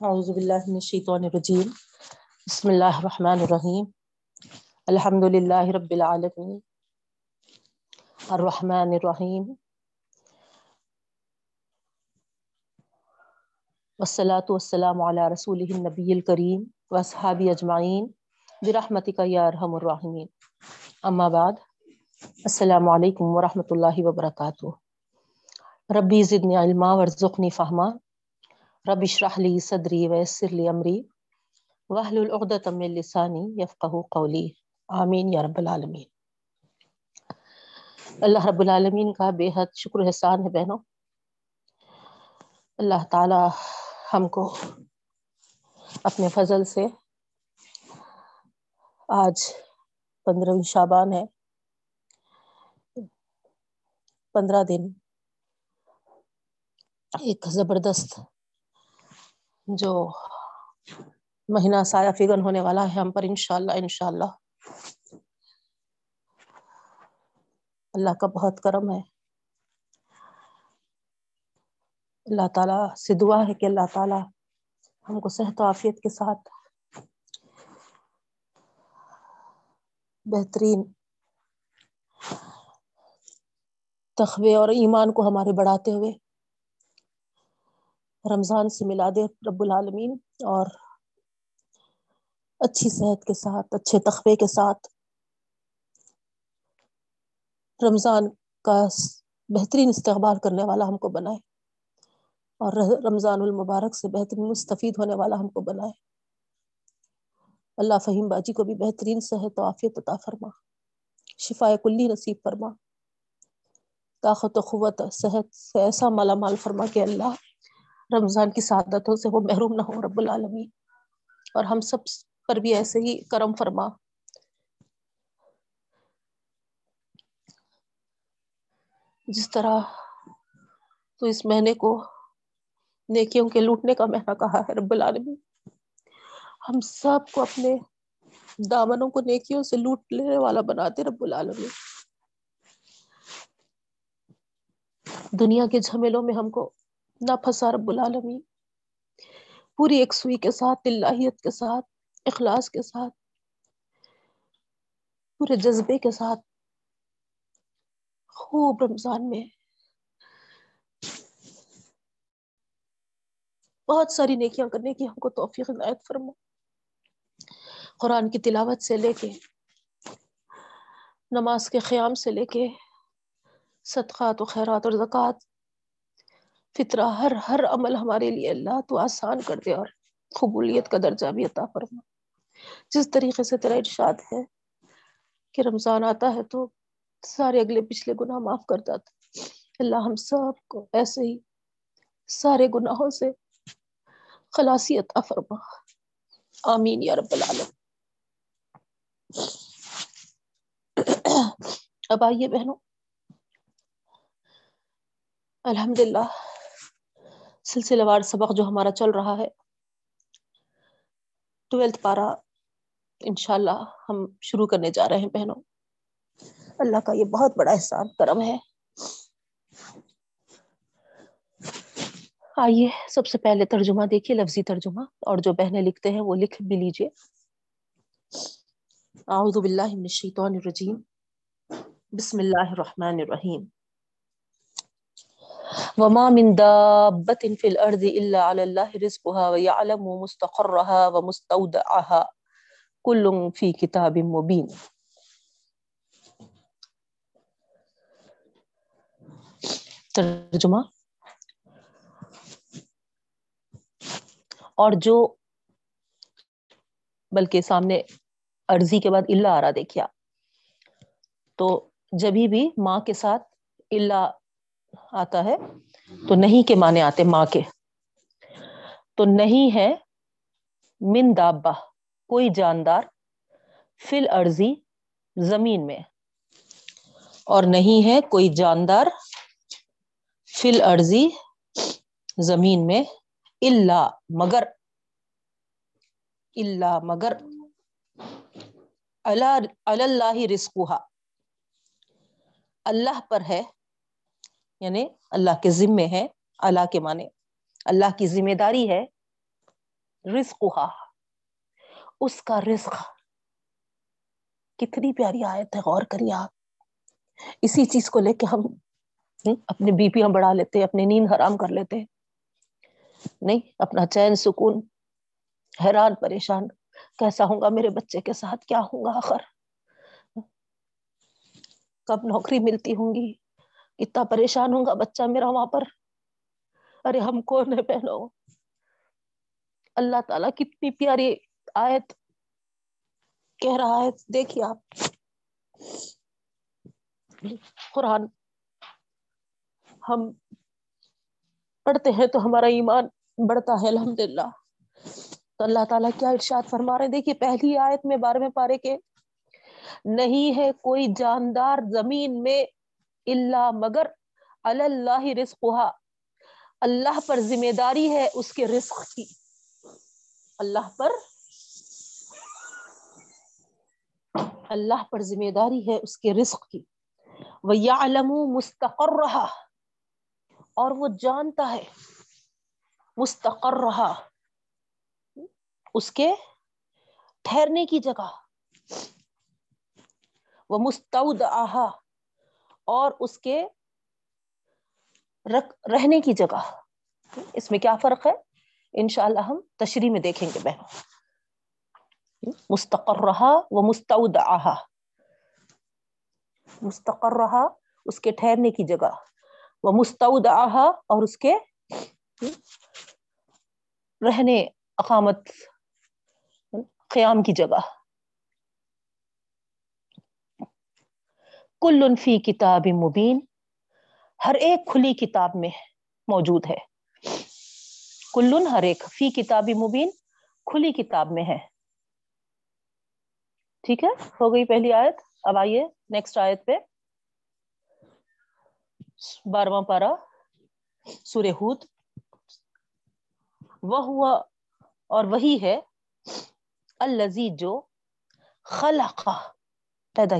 اعوذ باللہ من الشیطان الرجیم۔ بسم اللہ الرحمن الرحیم۔ الحمد للہ رب العالمین۔ الرحمن الرحیم۔ والصلاة والسلام علی رسولہ النبی الکریم واصحابہ اجمعین۔ برحمتک یا ارحم الراحمین اما بعد، السلام علیکم ورحمۃ اللہ وبرکاتہ۔ ربی زدنی علما، ورزقنی فہما۔ رب اشرح لی صدری ویسر لی امری واحلل عقدۃ من لسانی یفقهوا قولی آمین یا رب العالمین۔ اللہ رب العالمین کا بے حد شکر احسان ہے بہنوں۔ اللہ تعالی ہم کو اپنے فضل سے آج پندرہ شابان ہے۔ پندرہ دن ایک زبردست جو مہینہ سایہ فگن ہونے والا ہے ہم پر، انشاءاللہ انشاءاللہ۔ اللہ کا بہت کرم ہے۔ اللہ تعالیٰ سے دعا ہے کہ اللہ تعالیٰ ہم کو صحت و عافیت کے ساتھ بہترین تخوے اور ایمان کو ہمارے بڑھاتے ہوئے رمضان سے ملا دے رب العالمین اور اچھی صحت کے ساتھ، اچھے تخبے کے ساتھ۔ رمضان کا بہترین استقبال کرنے والا ہم کو بنائے۔ اور رمضان المبارک سے بہترین، مستفید ہونے والا ہم کو بنائے۔ اللہ فہیم باجی کو بھی بہترین صحت و عافیت عطا فرما۔ شفا کلی نصیب فرما۔ طاقت و قوت، صحت سے ایسا مالا مال فرما کہ اللہ رمضان کی سعادتوں سے وہ محروم نہ ہو، رب العالمین۔ اور ہم سب پر بھی ایسے ہی کرم فرما۔ جس طرح تو اس مہینے کو نیکیوں کے لوٹنے کا مہینہ کہا ہے رب العالمین۔ ہم سب کو اپنے دامنوں کو نیکیوں سے لوٹ لینے والا بناتے رب العالمین۔ دنیا کے جھمیلوں میں ہم کو نہ پھنسا رب العالمین۔ پوری ایک سوئی کے ساتھ اللہیت کے ساتھ، اخلاص کے ساتھ، پورے جذبے کے ساتھ خوب رمضان میں۔ بہت ساری نیکیاں کرنے کی ہم کو توفیق عنایت فرما۔ قرآن کی تلاوت سے لے کے، نماز کے قیام سے لے کے، صدقات و خیرات اور زکوٰۃ فطرہ، ہر ہر عمل ہمارے لیے اللہ تو آسان کر دے اور قبولیت کا درجہ بھی عطا فرما۔ جس طریقے سے تیرا ارشاد ہے کہ رمضان آتا ہے تو سارے اگلے پچھلے گناہ معاف کر دیتا اللہ ہم سب کو ایسے ہی سارے گناہوں سے خلاصی عطا فرما۔ آمین یا رب العالم اب آئیے بہنوں۔ الحمد للہ سلسلہ وار سبق جو ہمارا چل رہا ہے۔ ٹویلتھ پارا انشاءاللہ ہم شروع کرنے جا رہے ہیں بہنوں۔ اللہ کا یہ بہت بڑا احسان کرم ہے۔ آئیے سب سے پہلے ترجمہ دیکھیے، لفظی ترجمہ۔ اور جو بہنیں لکھتے ہیں وہ لکھ بھی لیجیے اعوذ باللہ من الشیطان الرجیم۔ بسم اللہ الرحمن الرحیم۔ وما من دابة في الأرض إلا على الله رزقها ويعلم مستقرها ومستودعها كل في كتاب مبين. ترجمہ؟ اور جو بلکہ سامنے عرضی کے بعد اللہ آ رہا دیکھیا تو جبھی بھی ماں کے ساتھ اللہ آتا ہے، تو نہیں کے معنی آتے ماں کے۔ تو نہیں ہے من دابا کوئی جاندار فل ارضی زمین میں۔ اور نہیں ہے کوئی جاندار فل ارضی زمین میں اللہ مگر۔ اللہ مگر۔ اللہ رسکوہا اللہ پر ہے یعنی اللہ کے ذمے ہے، اللہ کے معنی، اللہ کی ذمہ داری ہے رزق اس کا رزق۔ کتنی پیاری آیت ہے، غور کریے آپ۔ اسی چیز کو لے کے ہم اپنے بی پی ہم بڑھا لیتے، اپنی نیند حرام کر لیتے۔ نہیں، اپنا چین، سکون، حیران، پریشان۔ کیسا ہوں گا میرے بچے کے ساتھ؟ کیا ہوں گا آخر؟ کب نوکری ملتی ہوں گی؟ اتنا پریشان ہوں گا بچہ میرا وہاں پر۔ ارے ہم کون ہے پہنو اللہ تعالی کتنی پیاری آیت کہہ رہا ہے۔ دیکھیے آپ۔ قرآن۔ ہم پڑھتے ہیں تو ہمارا ایمان بڑھتا ہے الحمد للہ تو اللہ تعالیٰ کیا ارشاد فرما رہے دیکھیے، پہلی آیت میں بارہویں پارے کے، نہیں ہے کوئی جاندار زمین میں اللہ مگر اللہ رزقها اللہ پر ذمہ داری ہے اس کے رزق کی۔ اللہ پر اللہ پر ذمہ داری ہے اس کے رزق کی۔ وہ یا علم مستقر رہا اور وہ جانتا ہے مستقر رہا اس کے ٹھہرنے کی جگہ۔ وہ مستعود آہا اور اس کے رہنے کی جگہ۔ اس میں کیا فرق ہے؟ انشاءاللہ ہم تشریح میں دیکھیں گے بہن۔ مستقر رہا وہ مستعود مستقر رہا اس کے ٹھہرنے کی جگہ۔ وہ مستعود اور اس کے رہنے، اقامت، قیام کی جگہ۔ کل فی کتاب مبین۔ ہر ایک کھلی کتاب میں موجود ہے۔ کلن ہر ایک فی کتاب مبین کھلی کتاب میں ہے۔ ٹھیک ہے؟ ہو گئی پہلی آیت۔ اب آئیے نیکسٹ آیت پہ۔ بارواں پارا سورہ ہود۔ وہ ہوا اور وہی ہے۔ الزی جو خلق پیدا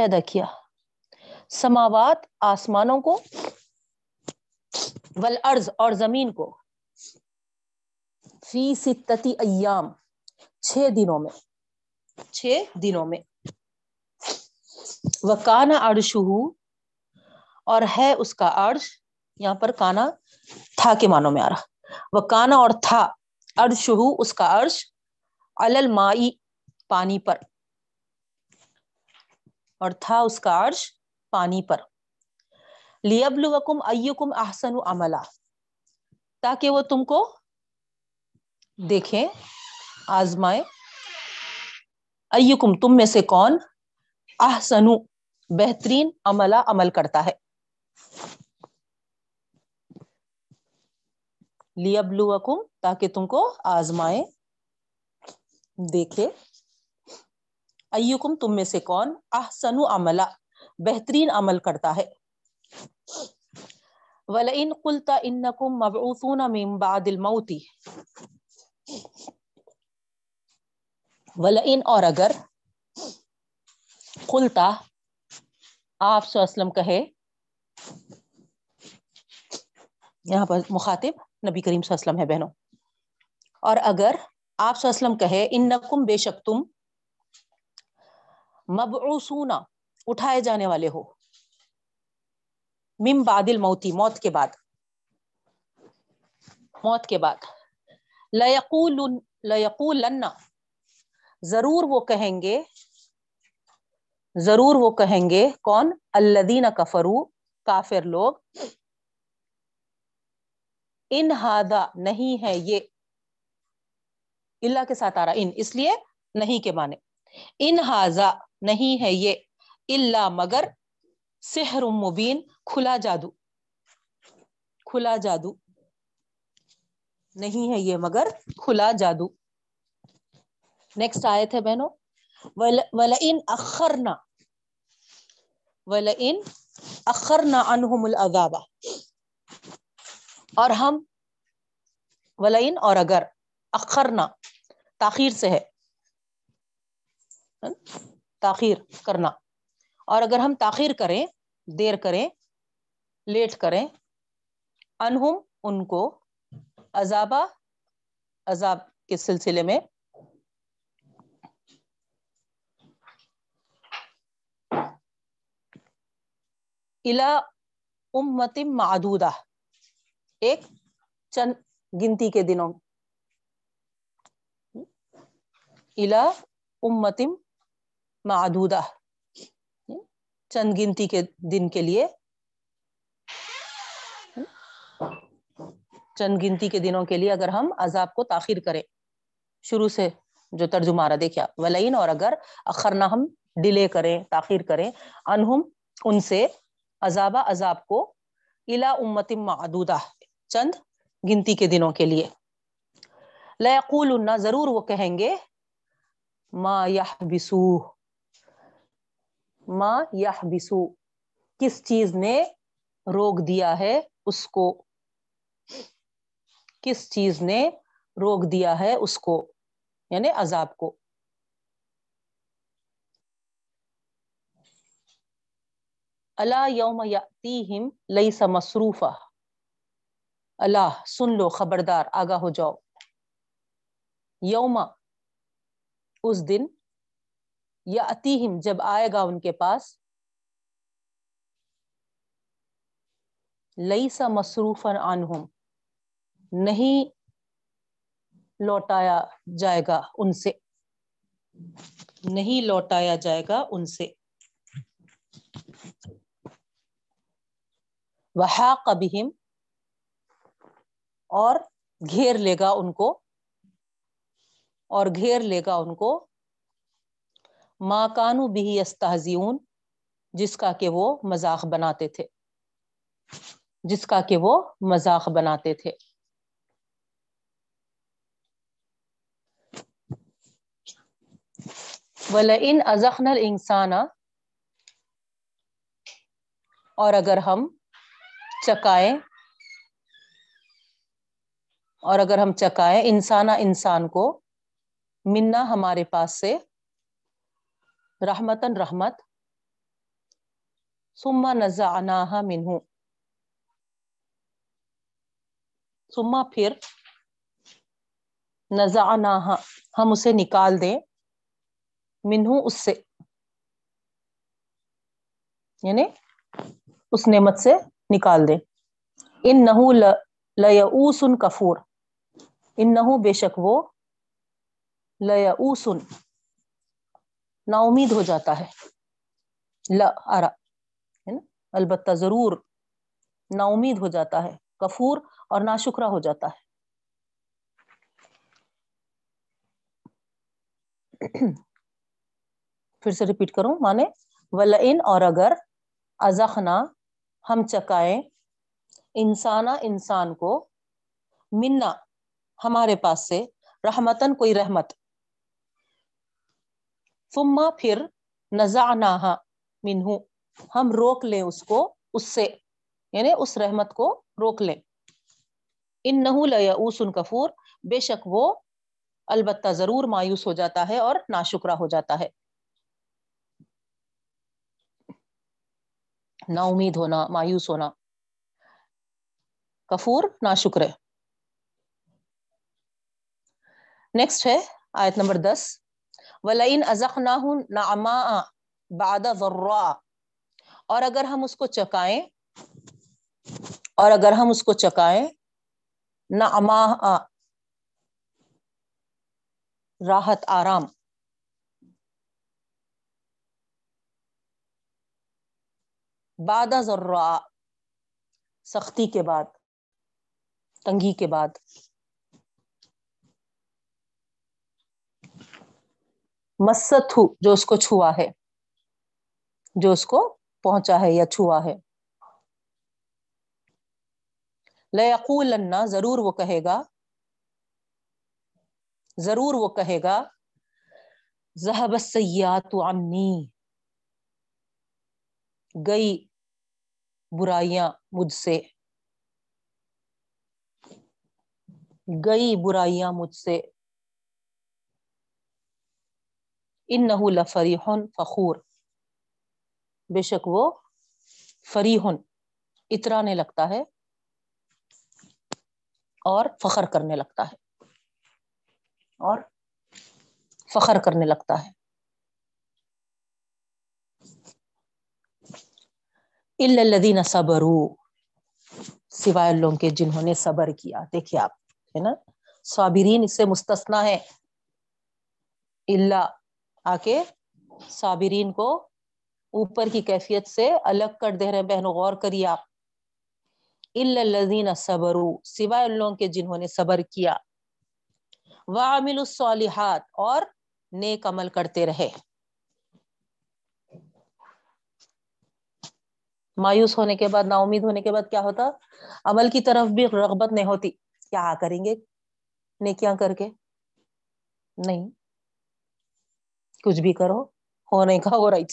پیدا کیا۔ سماوات آسمانوں کو ولعرض اور زمین کو۔ فی ستتی ایام چھ دنوں میں۔ چھ دنوں میں۔ وہ کانا اڑشو اور ہے اس کا عرش۔ یہاں پر کانا تھا کے معنوں میں آ رہا۔ وہ کانا اور تھا ارشہ اس کا عرش۔ المائی پانی پر۔ اور تھا اس کا عرش پانی پر۔ لیبلوکم ایکم احسن عملا۔ تاکہ وہ تم کو دیکھیں آزمائے ایکم تم میں سے کون احسن بہترین عملہ عمل کرتا ہے؟ لیبلوکم تاکہ تم کو آزمائے دیکھے ایکم تم میں سے کون احسن عملہ بہترین عمل کرتا ہے۔ وَلَئِن قُلْتَ إِنَّكُمْ مَبْعُوثُونَ مِن بَعْدِ الْمَوْتِ۔ وَلَئِن اور اگر قلتا آپ صلی اللہ علیہ وسلم کہے، یہاں پر مخاطب نبی کریم صلی اللہ علیہ وسلم ہے بہنوں۔ اور اگر آپ صلی اللہ علیہ وسلم کہے، انکم بے شک تم مبعوثون، اٹھائے جانے والے ہو۔ مم بادل موتی موت کے بعد۔ موت کے بعد۔ لَيَقُولُ لَيَقُولَنَّ۔ ضرور وہ کہیں گے۔ ضرور وہ کہیں گے۔ کون؟ الدین کفرو کافر لوگ۔ ان ہادا نہیں ہے یہ۔ اللہ کے ساتھ آ رہا ان، اس لیے نہیں کے معنی۔ ان ہاضا نہیں ہے یہ اللہ مگر سحر مبین کھلا جادو کھلا جادو۔ نہیں ہے یہ مگر کھلا جادو۔ نیکسٹ آئے تھے بہنوں۔ ولئن اخرنا ولئن اخرنا عنہم العذاب۔ اور ہم، ولئن اور اگر اخرنا تاخیر سے ہے۔ تاخیر کرنا۔ اور اگر ہم تاخیر کریں، دیر کریں، لیٹ کریں، انہم ان کو عذابہ عذاب کے سلسلے میں الا امتم معدودہ، ایک چند گنتی کے دنوں۔ الا امتم معدودہ۔ چند گنتی کے دن کے لیے۔ چند گنتی کے دنوں کے لیے اگر ہم عذاب کو تاخیر کریں۔ شروع سے جو ترجمہ رہا دیکھا ولین اور اگر اخرنا ہم ڈیلے کریں، تاخیر کریں، انہم، ان سے عذاب عذاب کو الا امت معدودہ۔ چند گنتی کے دنوں کے لیے۔ لقول ضرور وہ کہیں گے، ما یحبسو ما یحبسو، کس چیز نے روک دیا ہے اس کو؟ کس چیز نے روک دیا ہے اس کو؟ یعنی عذاب کو۔ اللہ یوم یاتیہم لیس مصروفہ اللہ، سن لو، خبردار، آگاہ ہو جاؤ۔ یوم، اس دن یا اتیہم جب آئے گا ان کے پاس۔ لئی سا مصروف عنہم، نہیں لوٹایا جائے گا ان سے۔ نہیں لوٹایا جائے گا ان سے۔ وحاق بہم، اور گھیر لے گا ان کو۔ اور گھیر لے گا ان کو۔ ماں کانو بھی استحزیون جس کا کہ وہ مذاق بناتے تھے۔ جس کا کہ وہ مذاق بناتے تھے۔ وَلَئِنْ أَزَخْنَا الْإِنسَانَ اور اگر ہم چکائیں، اور اگر ہم چکائیں انسانا انسان کو، منا ہمارے پاس سے رحمتن رحمت سما نزعناها منہ سما پھر نزعناها، ہم اسے نکال دیں منہ اس سے یعنی اس نعمت سے نکال دیں۔ ان نحو لیعوسن کفور ان نحو بے شک وہ لیعوسن نا امید ہو جاتا ہے۔ لا ارا البتہ ضرور نا امید ہو جاتا ہے، کفور اور ناشکرہ ہو جاتا ہے۔ پھر سے ریپیٹ کروں، مانے ولئن اور اگر ازخنا ہم چکائیں انسانا انسان کو، منا ہمارے پاس سے رحمتن کوئی رحمت۔ ثم پھر نزعناها منہ ہم روک لیں اس کو، اس سے یعنی اس رحمت کو روک لیں۔ انہو لیعوس کفور، بے شک وہ البتہ ضرور مایوس ہو جاتا ہے اور ناشکرہ ہو جاتا ہے۔ نا امید ہونا، مایوس ہونا۔ کفور، نا شکر نیکسٹ ہے آیت نمبر دس۔ ولئن ازخناہ نعماء بعد ضراء. اور اگر ہم اس کو چکائیں، اور اگر ہم اس کو چکائیں نعماء راحت، آرام. بعد ذرا سختی کے بعد، تنگی کے بعد. مست ہو جو اس کو چھوا ہے، جو اس کو پہنچا ہے یا چھوا ہے۔ لَيَقُولَنَّ، ضرور وہ کہے گا۔ ضرور وہ کہے گا۔ ذهب السیئات عنی گئی برائیاں مجھ سے۔ گئی برائیاں مجھ سے۔ انہو لفریح فخور۔ بے شک وہ فریح اترانے لگتا ہے اور فخر کرنے لگتا ہے۔ اور فخر کرنے لگتا ہے۔ الدین صبر سوائے لوگوں کے جنہوں نے صبر کیا۔ دیکھیے آپ، ہے نا؟ صابرین اس سے مستثنا ہے اللہ آ کے صابرین کو اوپر کی کیفیت سے الگ کر دے رہے بہنوں، غور کریے آپ۔ الزین صبر سوائے ان لوگوں کے جنہوں نے صبر کیا۔ وعمل الصالحات، اور نیک عمل کرتے رہے۔ مایوس ہونے کے بعد نا امید ہونے کے بعد کیا ہوتا؟ عمل کی طرف بھی رغبت نہیں ہوتی۔ کیا کریں گے؟ نیکیاں کر کے؟ نہیں۔ کچھ بھی کرو، ہونے کا وہ رائٹ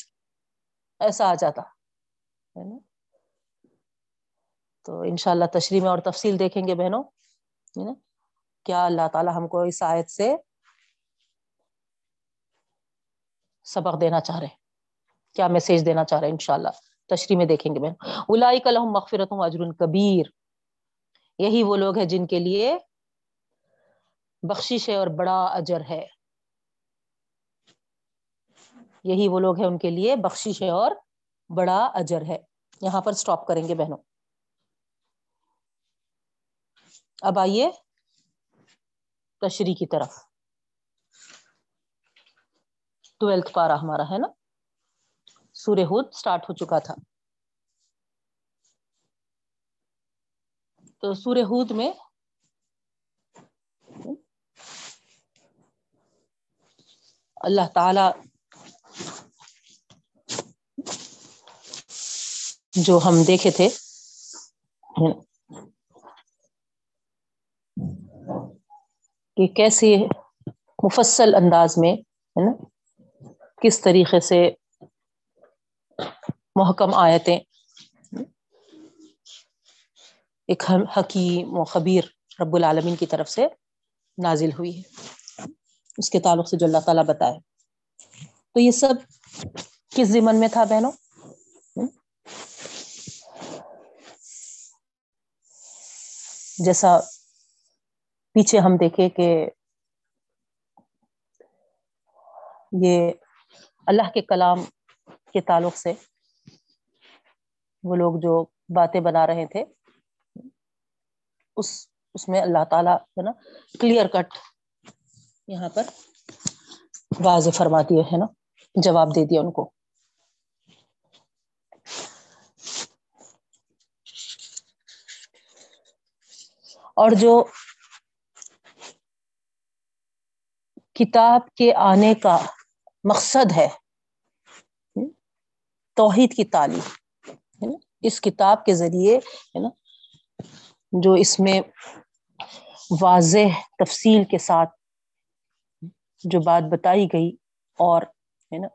ایسا آ جاتا، ہے نا؟ تو انشاءاللہ تشریح میں اور تفصیل دیکھیں گے بہنوں کیا اللہ تعالی ہم کو اس آیت سے سبق دینا چاہ رہے کیا میسج دینا چاہ رہے ہیں انشاءاللہ؟ تشریح میں دیکھیں گے بہن الائی کلحم مغفرت اجر کبیر، یہی وہ لوگ ہیں جن کے لیے بخشش ہے اور بڑا اجر ہے۔ یہی وہ لوگ ہیں ان کے لیے بخشش ہے اور بڑا اجر ہے۔ یہاں پر سٹاپ کریں گے بہنوں۔ اب آئیے تشریح کی طرف۔ ٹویلتھ پارا ہمارا ہے نا؟ سورہ ہود سٹارٹ ہو چکا تھا۔ تو سورہ ہود میں اللہ تعالی جو ہم دیکھے تھے۔ کہ کیسے مفصل انداز میں، ہے نا، کس طریقے سے محکم آیتیں۔ ایک حکیم و خبیر رب العالمین کی طرف سے نازل ہوئی ہے اس کے تعلق سے جو اللہ تعالیٰ بتائے۔ تو یہ سب کس ضمن میں تھا بہنوں؟ جیسا پیچھے ہم دیکھے کہ یہ اللہ کے کلام کے تعلق سے وہ لوگ جو باتیں بنا رہے تھے، اس اس میں اللہ تعالیٰ ہے نا کلیئر کٹ یہاں پر واضح فرما دیے ہے نا؟ جواب دے دیا ان کو۔ اور جو کتاب کے آنے کا مقصد ہے، توحید کی تعلیم اس کتاب کے ذریعے، ہے نا؟ جو اس میں واضح تفصیل کے ساتھ جو بات بتائی گئی اور ہے نا؟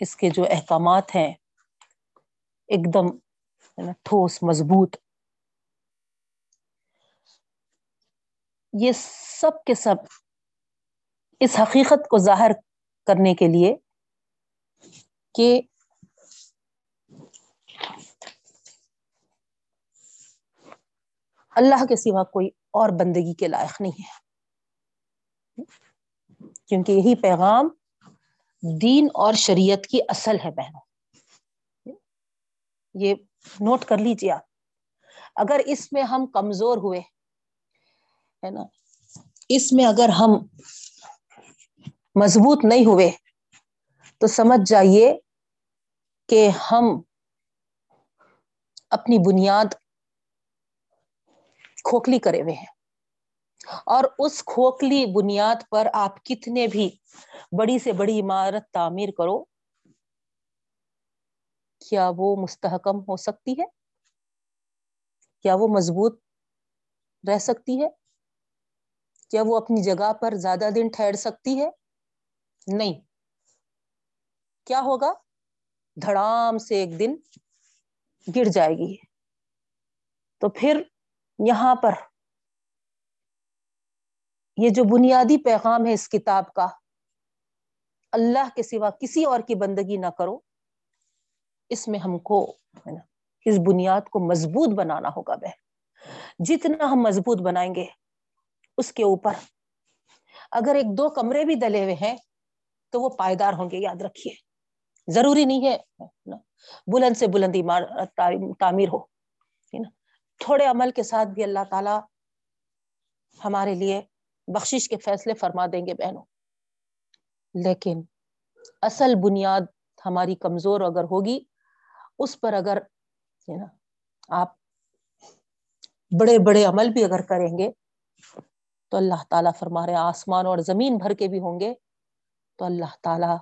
اس کے جو احکامات ہیں، ایک دم ٹھوس، مضبوط۔ یہ سب کے سب اس حقیقت کو ظاہر کرنے کے لیے کہ اللہ کے سوا کوئی اور بندگی کے لائق نہیں ہے۔ کیونکہ یہی پیغام دین اور شریعت کی اصل ہے بہنوں۔ یہ نوٹ کر لیجیے آپ۔ اگر اس میں ہم کمزور ہوئے، ہے نا، اس میں اگر ہم مضبوط نہیں ہوئے، تو سمجھ جائیے کہ ہم اپنی بنیاد کھوکھلی کرے ہوئے ہیں۔ اور اس کھوکھلی بنیاد پر آپ کتنے بھی بڑی سے بڑی عمارت تعمیر کرو، کیا وہ مستحکم ہو سکتی ہے؟ کیا وہ مضبوط رہ سکتی ہے؟ کیا وہ اپنی جگہ پر زیادہ دن ٹھہر سکتی ہے؟ نہیں۔ کیا ہوگا؟ دھڑام سے ایک دن گر جائے گی۔ تو پھر یہاں پر یہ جو بنیادی پیغام ہے اس کتاب کا، اللہ کے سوا کسی اور کی بندگی نہ کرو، اس میں ہم کو ہے نا، اس بنیاد کو مضبوط بنانا ہوگا بہ جتنا ہم مضبوط بنائیں گے اس کے اوپر۔ اگر ایک دو کمرے بھی دلے ہوئے ہیں تو وہ پائیدار ہوں گے، یاد رکھیے۔ ضروری نہیں ہے بلند سے بلند تعمیر ہو تھوڑے عمل کے ساتھ بھی اللہ تعالی ہمارے لیے بخشش کے فیصلے فرما دیں گے بہنوں۔ لیکن اصل بنیاد ہماری کمزور اگر ہوگی، اس پر اگر آپ بڑے بڑے عمل بھی اگر کریں گے، تو اللہ تعالیٰ فرما رہے آسمان اور زمین بھر کے بھی ہوں گے، تو اللہ تعالیٰ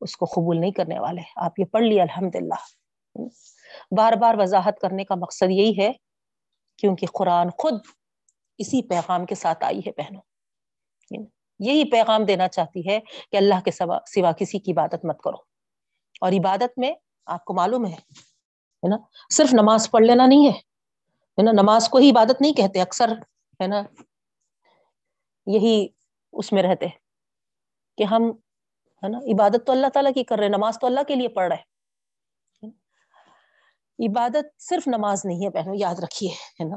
اس کو قبول نہیں کرنے والے۔ آپ یہ پڑھ لیے الحمد للہ بار بار وضاحت کرنے کا مقصد یہی ہے، کیونکہ قرآن خود اسی پیغام کے ساتھ آئی ہے بہنوں۔ یعنی یہی پیغام دینا چاہتی ہے کہ اللہ کے سوا سوا کسی کی عبادت مت کرو۔ اور عبادت میں آپ کو معلوم ہے نا، صرف نماز پڑھ لینا نہیں ہے۔ نا، نماز کو ہی عبادت نہیں کہتے، اکثر، ہے نا، یہی اس میں رہتے کہ ہم، ہے نا، عبادت تو اللہ تعالیٰ کی کر رہے نماز تو اللہ کے لیے پڑھ رہے عبادت صرف نماز نہیں ہے بہنوں، یاد رکھیے، ہے نا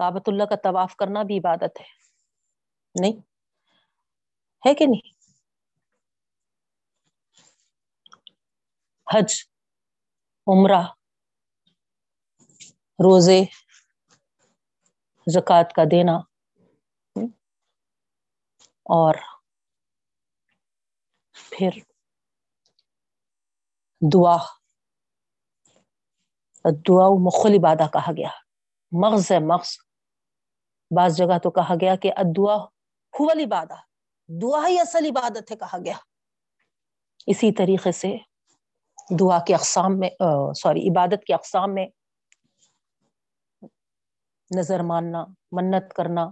کابت اللہ کا طواف کرنا بھی عبادت ہے۔ نہیں؟ ہے کہ نہیں؟ حج، عمرہ، روزے، زکوٰۃ کا دینا۔ اور پھر دعا۔ دعا مخل عبادہ کہا گیا۔ مغز ہے مغز۔ بعض جگہ تو کہا گیا کہ ادعا حول عبادہ دعا ہی اصل عبادت ہے کہا گیا۔ اسی طریقے سے دعا کے اقسام میں سوری، عبادت کے اقسام میں نظر ماننا، منت کرنا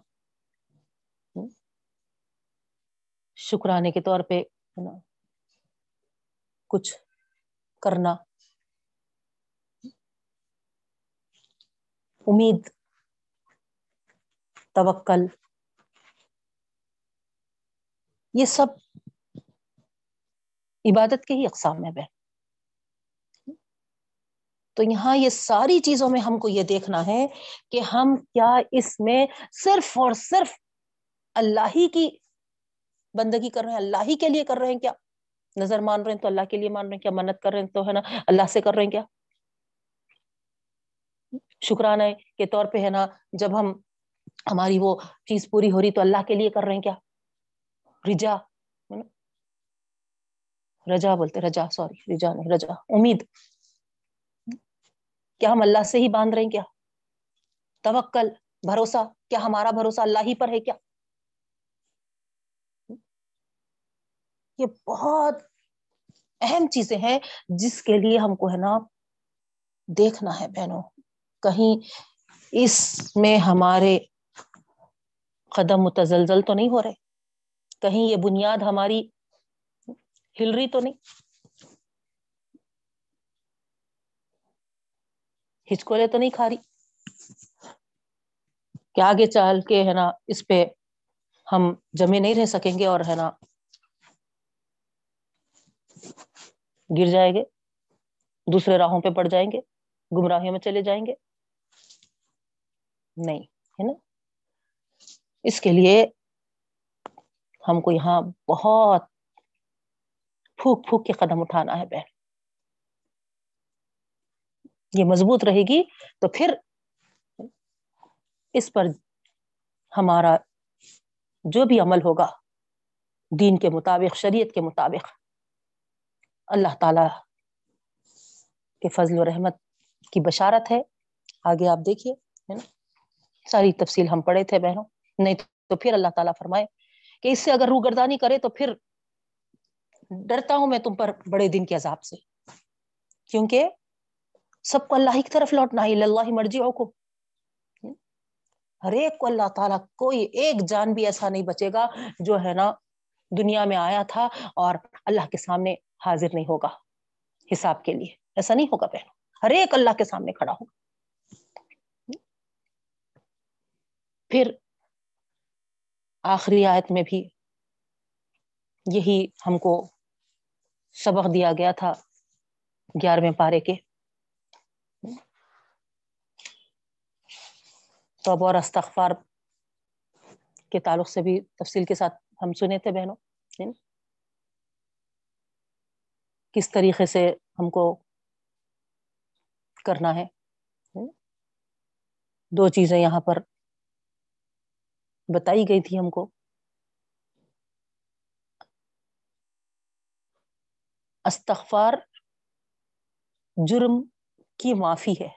شکرانے کے طور پہ کچھ کرنا۔ امید توکل۔ یہ سب عبادت کے ہی اقسام میں بہن تو یہاں یہ ساری چیزوں میں ہم کو یہ دیکھنا ہے کہ ہم کیا اس میں صرف اور صرف اللہ ہی کی بندگی کر رہے ہیں، اللہ ہی کے لیے کر رہے ہیں کیا؟ نظر مان رہے ہیں تو اللہ کے لیے مان رہے ہیں کیا؟ منت کر رہے ہیں تو ہے نا، اللہ سے کر رہے ہیں کیا؟ شکرانے کے طور پہ ہے نا، جب ہم ہماری وہ چیز پوری ہو رہی تو اللہ کے لیے کر رہے ہیں کیا؟ رجا رجا بولتے، رجا، سوری، رجا نہیں، رجا، امید۔ کیا ہم اللہ سے ہی باندھ رہے ہیں کیا؟ توکل، بھروسہ، کیا ہمارا بھروسہ اللہ ہی پر ہے کیا؟ یہ بہت اہم چیزیں ہیں جس کے لیے ہم کو ہے نا دیکھنا ہے بہنوں۔ کہیں اس میں ہمارے قدم متزلزل تو نہیں ہو رہے۔ کہیں یہ بنیاد ہماری ہل رہی تو نہیں۔ ہچکولے تو نہیں کھا رہی۔ کہ آگے چل کے ہے نا اس پہ ہم جمے نہیں رہ سکیں گے اور ہے نا گر جائیں گے۔ دوسرے راہوں پہ پڑ جائیں گے۔ گمراہیوں میں چلے جائیں گے۔ نہیں، ہے نا؟ اس کے لیے ہم کو یہاں بہت پھوک پھوک کے قدم اٹھانا ہے بہن۔ یہ مضبوط رہے گی تو پھر اس پر ہمارا جو بھی عمل ہوگا، دین کے مطابق، شریعت کے مطابق، اللہ تعالی کے فضل و رحمت کی بشارت ہے۔ آگے آپ دیکھیے، ہے نا؟ ساری تفصیل ہم پڑھے تھے بہنوں۔ نہیں تو پھر اللہ تعالیٰ فرمائے کہ اس سے اگر روگردانی کرے تو پھر ڈرتا ہوں میں تم پر بڑے دن کے عذاب سے۔ کیونکہ سب کو اللہ کی طرف لوٹنا ہی اللہ مرضی ہو کو۔ ہر ایک کو اللہ تعالیٰ کوئی ایک جان بھی ایسا نہیں بچے گا جو ہے نا دنیا میں آیا تھا اور اللہ کے سامنے حاضر نہیں ہوگا حساب کے لیے۔ ایسا نہیں ہوگا بہن۔ ہر ایک اللہ کے سامنے کھڑا ہوگا پھر آخری آیت میں بھی یہی ہم کو سبق دیا گیا تھا گیارہویں پارے کے۔ توبہ اور استغفار کے تعلق سے بھی تفصیل کے ساتھ ہم سنے تھے بہنوں۔ کس طریقے سے ہم کو کرنا ہے؟ دو چیزیں یہاں پر بتائی گئی تھی ہم کو۔ استغفار جرم کی معافی ہے،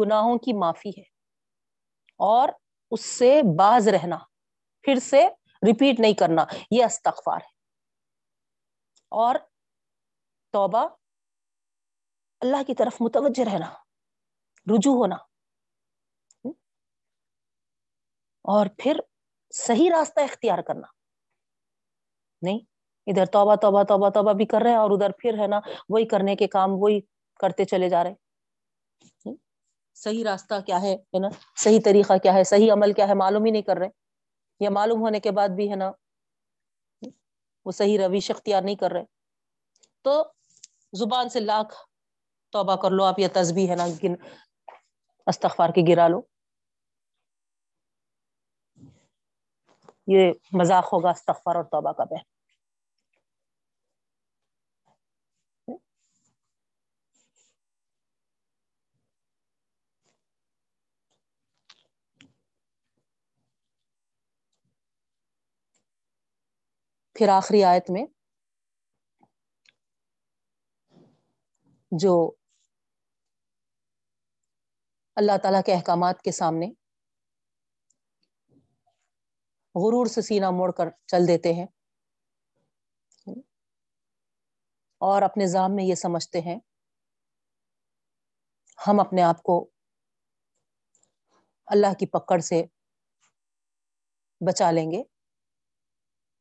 گناہوں کی معافی ہے، اور اس سے باز رہنا، پھر سے ریپیٹ نہیں کرنا، یہ استغفار ہے۔ اور توبہ، اللہ کی طرف متوجہ رہنا، رجوع ہونا۔ اور پھر صحیح راستہ اختیار کرنا۔ نہیں، ادھر توبہ توبہ توبہ توبہ بھی کر رہے ہیں اور ادھر پھر ہے نا وہی کرنے کے کام، وہی کرتے چلے جا رہے صحیح راستہ کیا ہے ہے نا؟ صحیح طریقہ کیا ہے، صحیح عمل کیا ہے، معلوم ہی نہیں کر رہے۔ یا معلوم ہونے کے بعد بھی ہے نا، وہ صحیح رویش اختیار نہیں کر رہے۔ تو زبان سے لاکھ توبہ کر لو آپ، یا تسبیح ہے نا استغفار کے گرا لو۔ یہ مذاق ہوگا، استغفار اور توبہ کا بہن پھر آخری آیت میں جو اللہ تعالیٰ کے احکامات کے سامنے غرور سے سینہ موڑ کر چل دیتے ہیں۔ اور اپنے ذام میں یہ سمجھتے ہیں، ہم اپنے آپ کو اللہ کی پکڑ سے بچا لیں گے۔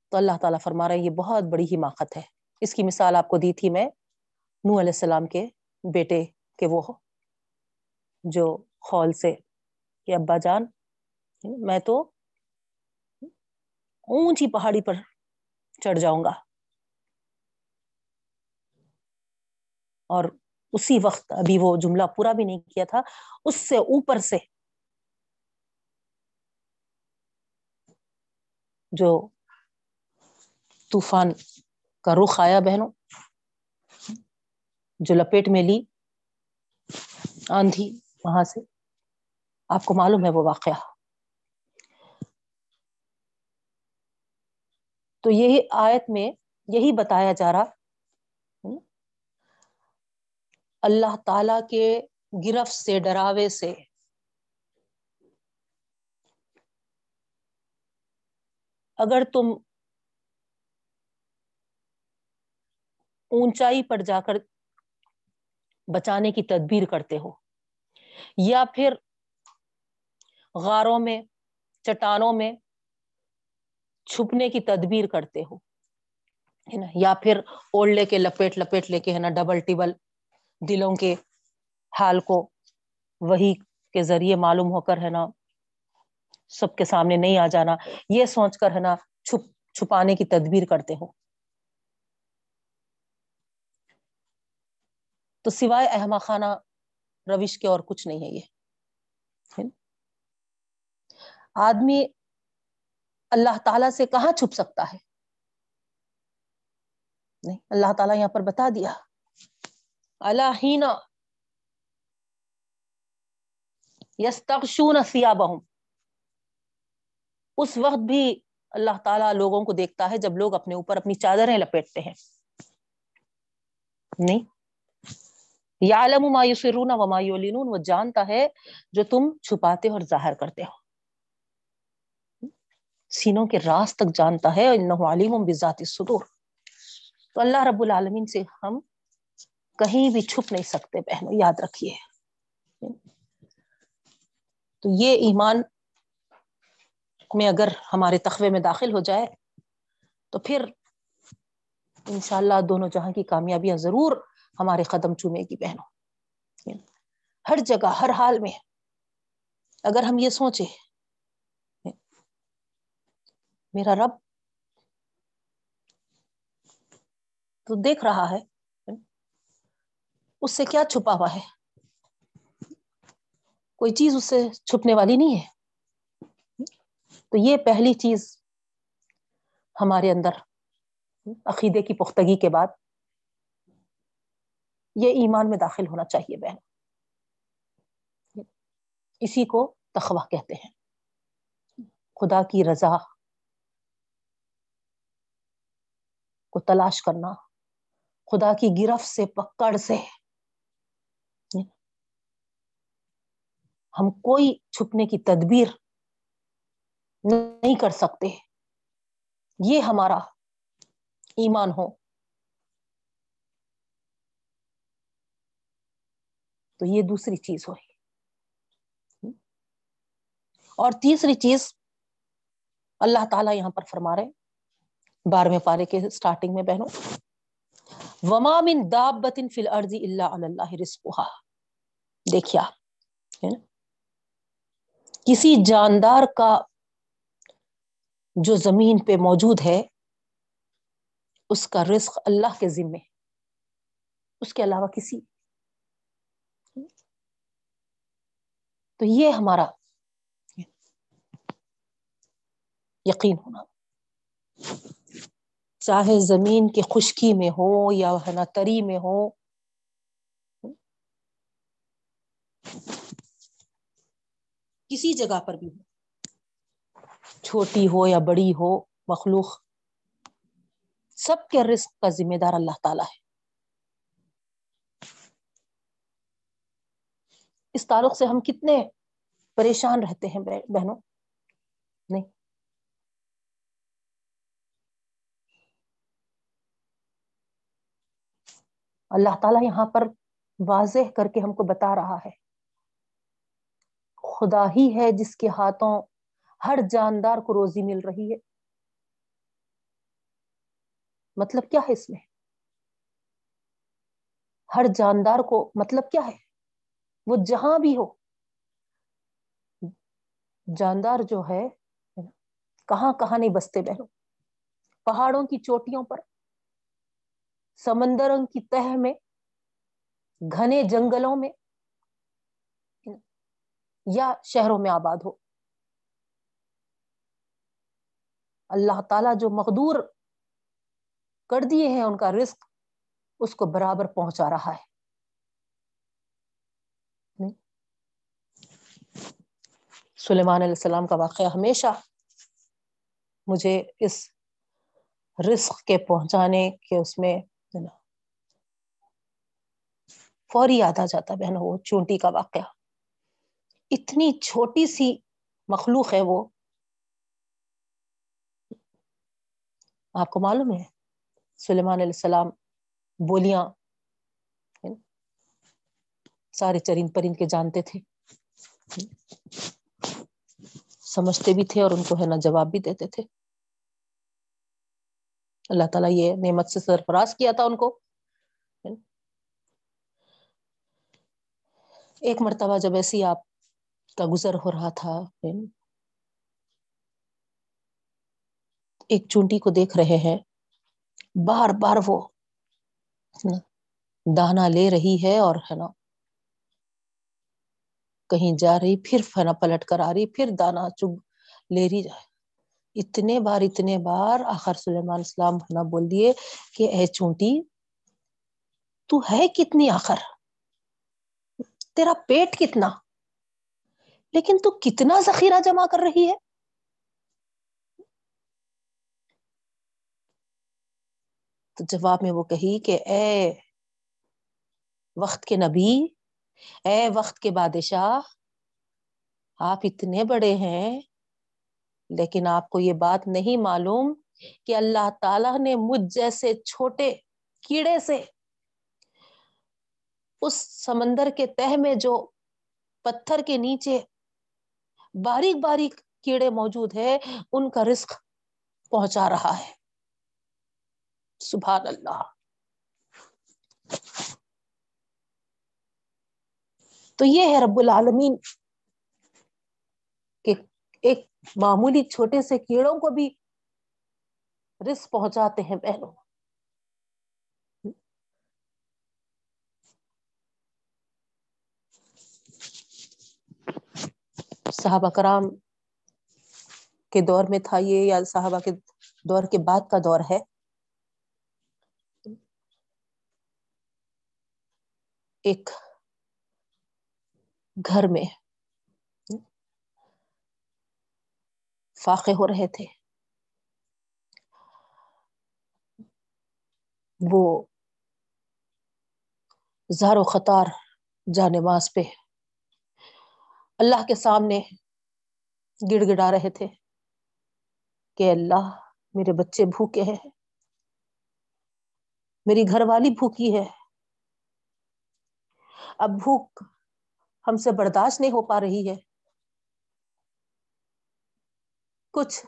تو اللہ تعالیٰ فرما رہے یہ بہت بڑی حماقت ہے۔ اس کی مثال آپ کو دی تھی میں نو علیہ السلام کے بیٹے کے وہ، جو خول سے کہ ابا جان، میں تو اونچی پہاڑی پر چڑھ جاؤں گا۔ اور اسی وقت ابھی وہ جملہ پورا بھی نہیں کیا تھا، اس سے اوپر سے جو طوفان کا رخ آیا بہنوں، جو لپیٹ میں لی آندھی وہاں سے، آپ کو معلوم ہے وہ واقعہ۔ تو یہی آیت میں یہی بتایا جا رہا۔ اللہ تعالی کے گرفت سے، ڈراوے سے۔ اگر تم اونچائی پر جا کر بچانے کی تدبیر کرتے ہو، یا پھر غاروں میں، چٹانوں میں چھپنے کی تدبیر کرتے ہو، ہے نا؟ یا پھر اوڑھلے کے لپیٹ لپیٹ لے کے، ہے نا، ڈبل ٹیبل دلوں کے حال کو وہی کے ذریعے معلوم ہو کر، ہے نا، سب کے سامنے نہیں آ جانا۔ یہ سوچ کر، ہے نا، چھپ، چھپانے کی تدبیر کرتے ہو۔ تو سوائے احمد خانہ روش کے اور کچھ نہیں ہے یہ آدمی اللہ تعالی سے کہاں چھپ سکتا ہے؟ نہیں، اللہ تعالیٰ یہاں پر بتا دیا۔ اللہ یس تخشون سیابہم اس وقت بھی اللہ تعالیٰ لوگوں کو دیکھتا ہے جب لوگ اپنے اوپر اپنی چادریں لپیٹتے ہیں۔ نہیں۔ یا یسرون و ما وہ جانتا ہے جو تم چھپاتے اور ظاہر کرتے ہو۔ سینوں کے راز تک جانتا ہے انہو علیم بذات الصدور تو اللہ رب العالمین سے ہم کہیں بھی چھپ نہیں سکتے بہنوں، یاد رکھیے۔ تو یہ ایمان میں اگر ہمارے تخوے میں داخل ہو جائے، تو پھر انشاءاللہ دونوں جہاں کی کامیابیاں ضرور ہمارے قدم چومے گی بہنوں۔ ہر جگہ، ہر حال میں اگر ہم یہ سوچے میرا رب تو دیکھ رہا ہے۔ اس سے کیا چھپا ہوا ہے؟ کوئی چیز اس سے چھپنے والی نہیں ہے۔ تو یہ پہلی چیز ہمارے اندر عقیدے کی پختگی کے بعد یہ ایمان میں داخل ہونا چاہیے بہن۔ اسی کو تخوا کہتے ہیں۔ خدا کی رضا کو تلاش کرنا۔ خدا کی گرفت سے پکڑ سے۔ ہم کوئی چھپنے کی تدبیر نہیں کر سکتے۔ یہ ہمارا ایمان ہو۔ تو یہ دوسری چیز ہوئی۔ اور تیسری چیز اللہ تعالیٰ یہاں پر فرما رہے بارہویں پارے کے اسٹارٹنگ میں بہنوں، وما من دابت فی الارض الا علی اللہ رزقها۔ دیکھیا کسی جاندار کا جو زمین پہ موجود ہے، اس کا رزق اللہ کے ذمے۔ اس کے علاوہ کسی۔ تو یہ ہمارا یقین ہونا۔ چاہے زمین کی خشکی میں ہو یا ہے نا تری میں ہو۔ کسی جگہ پر بھی ہو۔ چھوٹی ہو یا بڑی ہو، مخلوق۔ سب کے رزق کا ذمہ دار اللہ تعالی ہے۔ اس تعلق سے ہم کتنے پریشان رہتے ہیں بہنوں۔ نہیں اللہ تعالیٰ یہاں پر واضح کر کے ہم کو بتا رہا ہے۔ خدا ہی ہے جس کے ہاتھوں ہر جاندار کو روزی مل رہی ہے۔ مطلب کیا ہے اس میں؟ ہر جاندار کو مطلب کیا ہے؟ وہ جہاں بھی ہو۔ جاندار جو ہے، کہاں کہاں نہیں بستے بہنوں۔ پہاڑوں کی چوٹیوں پر سمندروں کی تہ میں، گھنے جنگلوں میں، یا شہروں میں آباد ہو۔ اللہ تعالی جو مقدور کر دیے ہیں ان کا رزق، اس کو برابر پہنچا رہا ہے۔ سلیمان علیہ السلام کا واقعہ ہمیشہ مجھے اس رزق کے پہنچانے، کے اس میں فوری یاد آ جاتا بہن وہ چونٹی کا واقعہ۔ اتنی چھوٹی سی مخلوق ہے وہ۔ آپ کو معلوم ہے، سلیمان علیہ السلام بولیاں، سارے چرند پرند کے جانتے تھے۔ سمجھتے بھی تھے اور ان کو ہے نا جواب بھی دیتے تھے۔ اللہ تعالیٰ یہ نعمت سے سرفراز کیا تھا ان کو۔ ایک مرتبہ جب ایسی آپ کا گزر ہو رہا تھا، ایک چونٹی کو دیکھ رہے ہیں، بار بار وہ دانا لے رہی ہے اور ہے نا، کہیں جا رہی، پھر پلٹ کر آ رہی، پھر دانا چگ لے رہی جائے۔ اتنے بار اتنے بار آخر سلیمان اسلام ہونا بول دیے کہ اے چونٹی، تو ہے کتنی آخر؟ تیرا پیٹ کتنا؟ لیکن تو کتنا ذخیرہ جمع کر رہی ہے؟ تو جواب میں وہ کہی کہ اے وقت کے نبی، اے وقت کے بادشاہ، آپ اتنے بڑے ہیں لیکن آپ کو یہ بات نہیں معلوم کہ اللہ تعالی نے مجھ جیسے چھوٹے کیڑے سے اس سمندر کے تہ میں جو پتھر کے نیچے باریک باریک کیڑے موجود ہے ان کا رزق پہنچا رہا ہے۔ سبحان اللہ۔ تو یہ ہے رب العالمین کہ ایک معمولی چھوٹے سے کیڑوں کو بھی رس پہنچاتے ہیں بہنوں۔ صحابہ کرام کے دور میں تھا یہ یا صحابہ کے دور کے بعد کا دور ہے۔ ایک گھر میں فاقے ہو رہے تھے۔ وہ زار و خطار جانماز پہ اللہ کے سامنے گڑ گڑا رہے تھے کہ اللہ میرے بچے بھوکے ہیں۔ میری گھر والی بھوکی ہے۔ اب بھوک ہم سے برداشت نہیں ہو پا رہی ہے۔ کچھ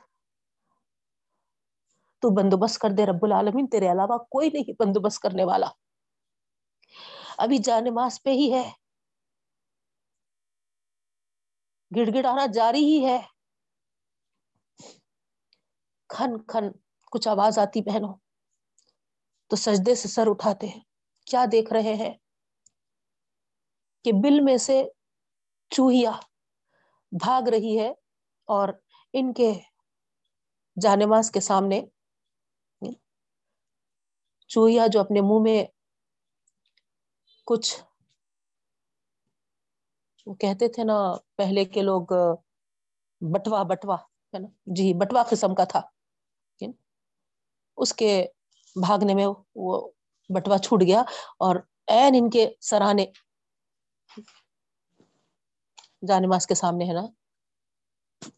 تو بندوبست کر دے رب العالمین، تیرے علاوہ کوئی نہیں بندوبست کرنے والا۔ ابھی جان ماس پہ ہی ہے۔ گڑ گڑ آنا جاری ہی ہے۔ کھن کھن، کچھ آواز آتی بہنوں۔ تو سجدے سے سر اٹھاتے ہیں۔ کیا دیکھ رہے ہیں؟ کہ بل میں سے چوہیا بھاگ رہی ہے اور ان کے جانماز کے سامنے چوہیا جو اپنے منہ میں کچھ وہ کہتے تھے نا، پہلے کے لوگ، بٹوا بٹوا، ہے نا؟ جی بٹوا قسم کا تھا۔ اس کے بھاگنے میں وہ بٹوا چھوٹ گیا اور این ان کے سرانے جانماز کے سامنے ہے نا،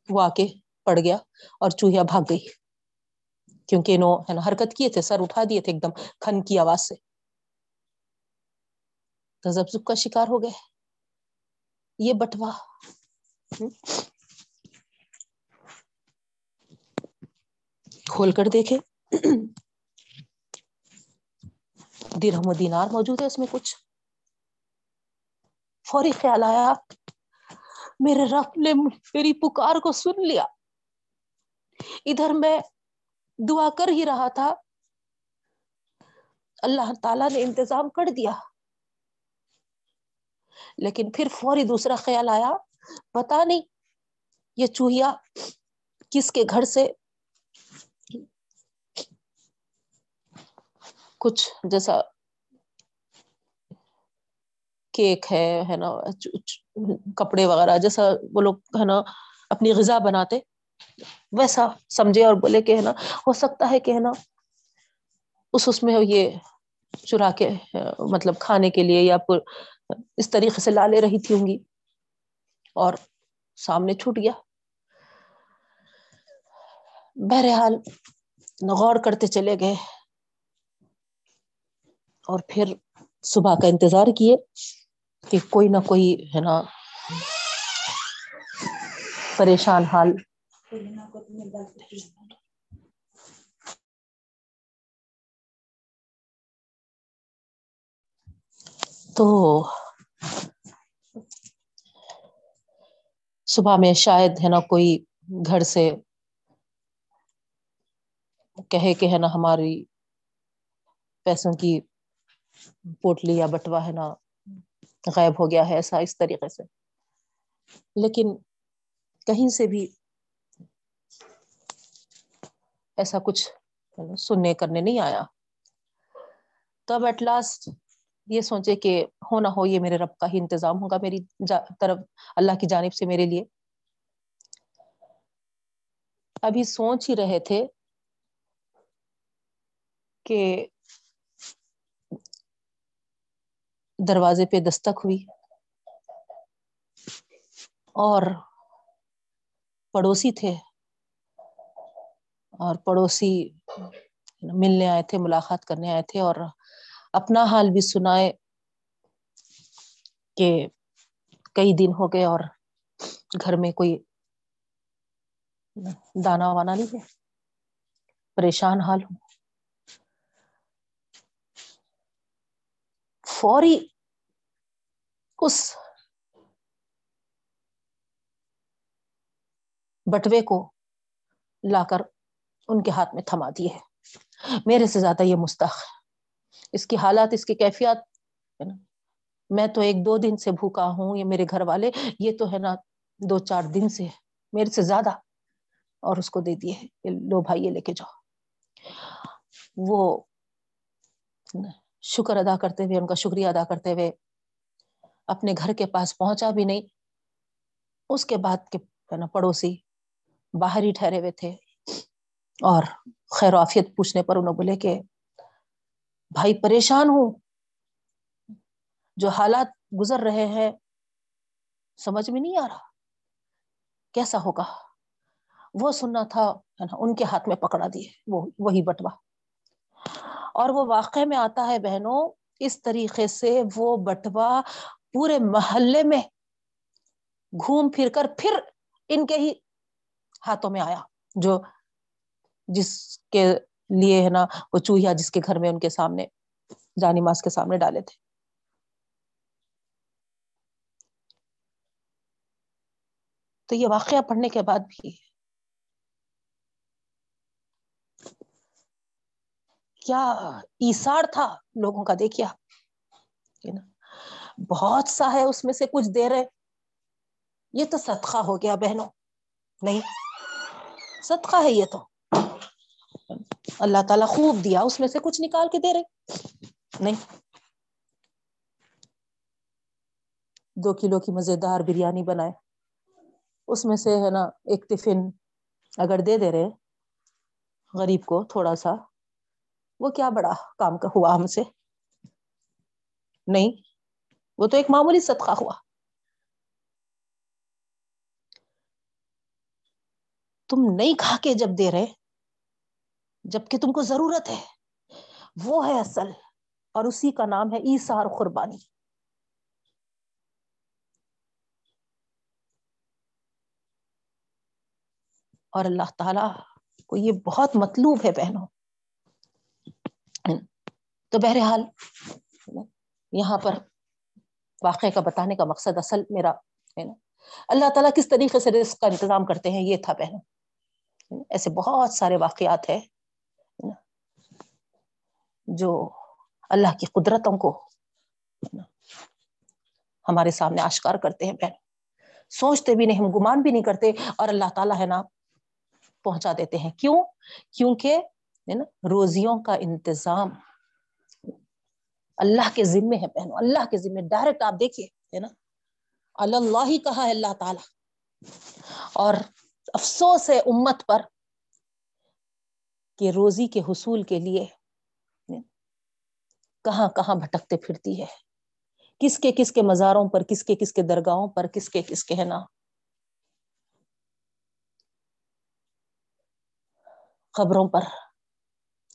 وہ آ کے پڑ گیا اور چوہیا بھاگ گئی۔ کیونکہ انہوں ہے نا حرکت کیے تھے، سر اٹھا دیے تھے ایک دم کھن کی آواز سے۔ تذبذب کا شکار ہو گئے۔ یہ بٹوا۔ کھول کر دیکھے درہم و دینار موجود ہے اس میں کچھ۔ فوری خیال آیا۔ میرے رب نے میری پکار کو سن لیا۔ ادھر میں دعا کر ہی رہا تھا۔ اللہ تعالی نے انتظام کر دیا۔ لیکن پھر فوری دوسرا خیال آیا۔ پتا نہیں یہ چوہیا کس کے گھر سے کچھ جیسا کیک ہے ہے نا کپڑے وغیرہ جیسا وہ لوگ، ہے نا، اپنی غذا بناتے۔ ویسا سمجھے اور بولے کہ ہے نا ہو سکتا ہے کہ ہے نا اس اس میں یہ چرا کے مطلب کھانے کے لیے یا پ اس طریقے سے لا لے رہی تھی ہوں گی اور سامنے چھوٹ گیا۔ بہرحال غور کرتے چلے گئے اور پھر صبح کا انتظار کیے کہ کوئی نہ کوئی، ہے نا، پریشان حال تو صبح میں شاید ہے نا کوئی گھر سے کہے کہ ہے نا ہماری پیسوں کی پوٹلی یا بٹوا ہے نا غائب ہو گیا ہے ایسا اس طریقے سے۔ لیکن کہیں سے بھی ایسا کچھ سننے کرنے نہیں آیا۔ تب ایٹ لاسٹ یہ سوچے کہ ہو نہ ہو، یہ میرے رب کا ہی انتظام ہوگا میری طرف، اللہ کی جانب سے میرے لیے۔ ابھی سوچ ہی رہے تھے کہ دروازے پہ دستک ہوئی اور پڑوسی تھے۔ اور پڑوسی ملنے آئے تھے، ملاقات کرنے آئے تھے اور اپنا حال بھی سنائے کہ کئی دن ہو گئے اور گھر میں کوئی دانا وانا نہیں ہے۔ پریشان حال ہوں۔ فوری اس بٹوے کو لا کر ان کے ہاتھ میں تھما دیے میرے سے زیادہ یہ مستق اس کی حالات، اس کی کیفیات میں تو ایک دو دن سے بھوکا ہوں یا میرے گھر والے، یہ تو ہے نا دو چار دن سے میرے سے زیادہ اور اس کو دے دیے لو بھائی، یہ لے کے جاؤ۔ وہ شکر ادا کرتے ہوئے، ان کا شکریہ ادا کرتے ہوئے اپنے گھر کے پاس پہنچا بھی نہیں۔ اس کے بعد کے پڑوسی باہر ہی ٹھہرے ہوئے تھے۔ اور خیر وافیت پوچھنے پر انہوں بولے کہ بھائی پریشان ہوں۔ جو حالات گزر رہے ہیں، سمجھ میں نہیں آ رہا۔ کیسا ہوگا؟ وہ سننا تھا ان کے ہاتھ میں پکڑا دیے، وہ، وہی بٹوا۔ اور وہ واقع میں آتا ہے بہنوں، اس طریقے سے وہ بٹوا پورے محلے میں گھوم پھر کر پھر ان کے ہی ہاتھوں میں آیا، جو جس کے لیے ہے نا، وہ چوہیا جس کے گھر میں ان کے سامنے، جانی ماس کے سامنے ڈالے تھے۔ تو یہ واقعہ پڑھنے کے بعد بھی کیا ایساڑ تھا لوگوں کا؟ دیکھیا بہت سا ہے، اس میں سے کچھ دے رہے یہ تو صدقہ ہو گیا بہنوں۔ نہیں، صدقہ ہے یہ تو۔ اللہ تعالیٰ خوب دیا، اس میں سے کچھ نکال کے دے رہے۔ نہیں۔ دو کلو کی مزے دار بریانی بنائے۔ اس میں سے ہے نا ایک ٹفن اگر دے دے رہے، غریب کو تھوڑا سا، وہ کیا بڑا کام کا ہوا ہم سے۔ نہیں، وہ تو ایک معمولی صدقہ ہوا۔ تم نہیں کھا کے جب دے رہے جبکہ تم کو ضرورت ہے۔ وہ ہے اصل، اور اسی کا نام ہے ایسار قربانی۔ اور اللہ تعالی کو یہ بہت مطلوب ہے بہنوں۔ تو بہرحال، یہاں پر واقعے کا بتانے کا مقصد اصل میرا، ہے نا۔ اللہ تعالیٰ کس طریقے سے رزق کا انتظام کرتے ہیں، یہ تھا بہنوں۔ ایسے بہت سارے واقعات ہیں۔ جو اللہ کی قدرتوں کو ہمارے سامنے آشکار کرتے ہیں بہن۔ سوچتے بھی نہیں، ہم گمان بھی نہیں کرتے، اور اللہ تعالیٰ ہے نا، پہنچا دیتے ہیں۔ کیوں؟ کیونکہ روزیوں کا انتظام۔ اللہ کے ذمے ہے پہنو اللہ کے ذمے۔ ڈائریکٹ آپ دیکھیے، ہے نا، اللہ ہی کہا ہے اللہ تعالی۔ اور افسوس ہے امت پر کہ روزی کے حصول کے لیے کہاں کہاں بھٹکتے پھرتی ہے؟ کس کے کس کے مزاروں پر، کس کے کس کے درگاہوں پر، کس کے کس کے ہے نا خبروں پر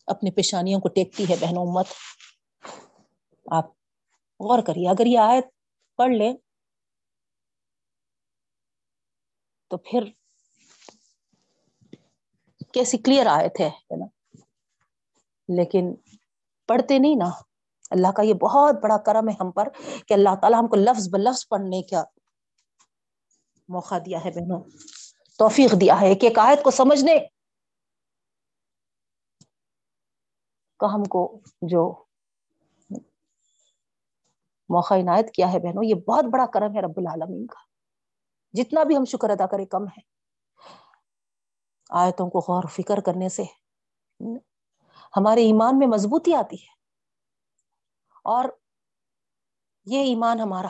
اپنی پیشانیوں کو ٹیکتی ہے بہنوں مت آپ غور کریے، اگر یہ آیت پڑھ لیں تو پھر کیسی کلیئر آیت ہے نا؟ لیکن پڑھتے نہیں نا۔ اللہ کا یہ بہت بڑا کرم ہے ہم پر کہ اللہ تعالیٰ ہم کو لفظ ب لفظ پڑھنے کا موقع دیا ہے بہنوں۔ توفیق دیا ہے، ایک ایک آیت کو سمجھنے کا ہم کو جو موقع عنایت کیا ہے بہنوں، یہ بہت بڑا کرم ہے رب العالمین کا۔ جتنا بھی ہم شکر ادا کریں، کم ہے۔ آیتوں کو غور و فکر کرنے سے ہمارے ایمان میں مضبوطی آتی ہے اور یہ ایمان ہمارا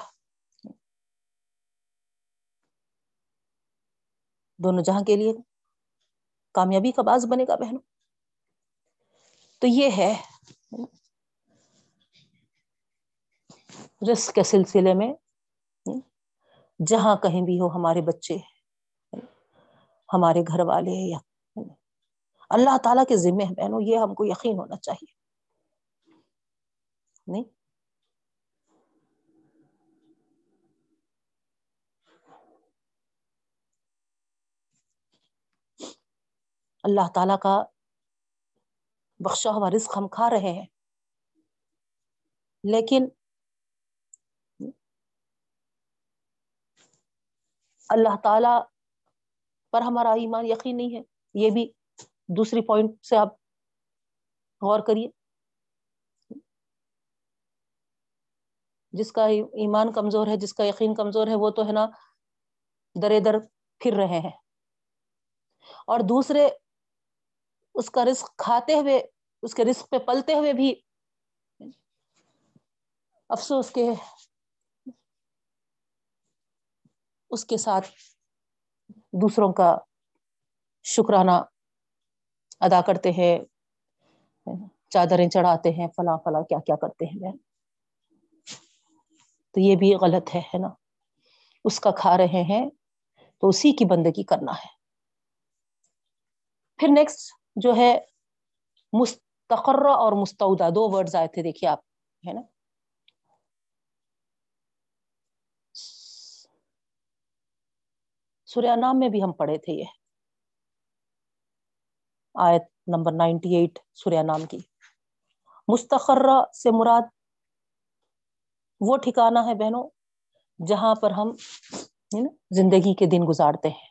دونوں جہاں کے لیے کامیابی کا باز بنے گا بہنوں۔ تو یہ ہے رسک کے سلسلے میں جہاں کہیں بھی ہو ہمارے بچے ہمارے گھر والے یا اللہ تعالیٰ کے ذمے بہنوں، یہ ہم کو یقین ہونا چاہیے۔ نہیں؟ اللہ تعالی کا بخشا ہوا رزق ہم کھا رہے ہیں۔ لیکن اللہ تعالی پر ہمارا ایمان یقین نہیں ہے۔ یہ بھی دوسری پوائنٹ سے آپ غور کریے۔ جس کا ایمان کمزور ہے، جس کا یقین کمزور ہے، وہ تو ہے نا در در پھر رہے ہیں۔ اور دوسرے، اس کا رزق کھاتے ہوئے، اس کے رزق پہ پلتے ہوئے بھی افسوس کے، اس کے ساتھ دوسروں کا شکرانہ ادا کرتے ہیں، چادریں چڑھاتے ہیں، فلاں فلاں کیا کیا کرتے ہیں۔ بہن تو یہ بھی غلط ہے ہے نا؟ اس کا کھا رہے ہیں تو اسی کی بندگی کرنا ہے۔ پھر نیکسٹ جو ہے، مستقرہ اور مستعودہ دو ورڈز آئے تھے، دیکھیے آپ، ہے نا؟ سوریا نام میں بھی ہم پڑھے تھے یہ۔ آیت نمبر نائنٹی ایٹ سوریا نام کی۔ مستقرہ سے مراد وہ ٹھکانا ہے بہنوں جہاں پر ہم زندگی کے دن گزارتے ہیں۔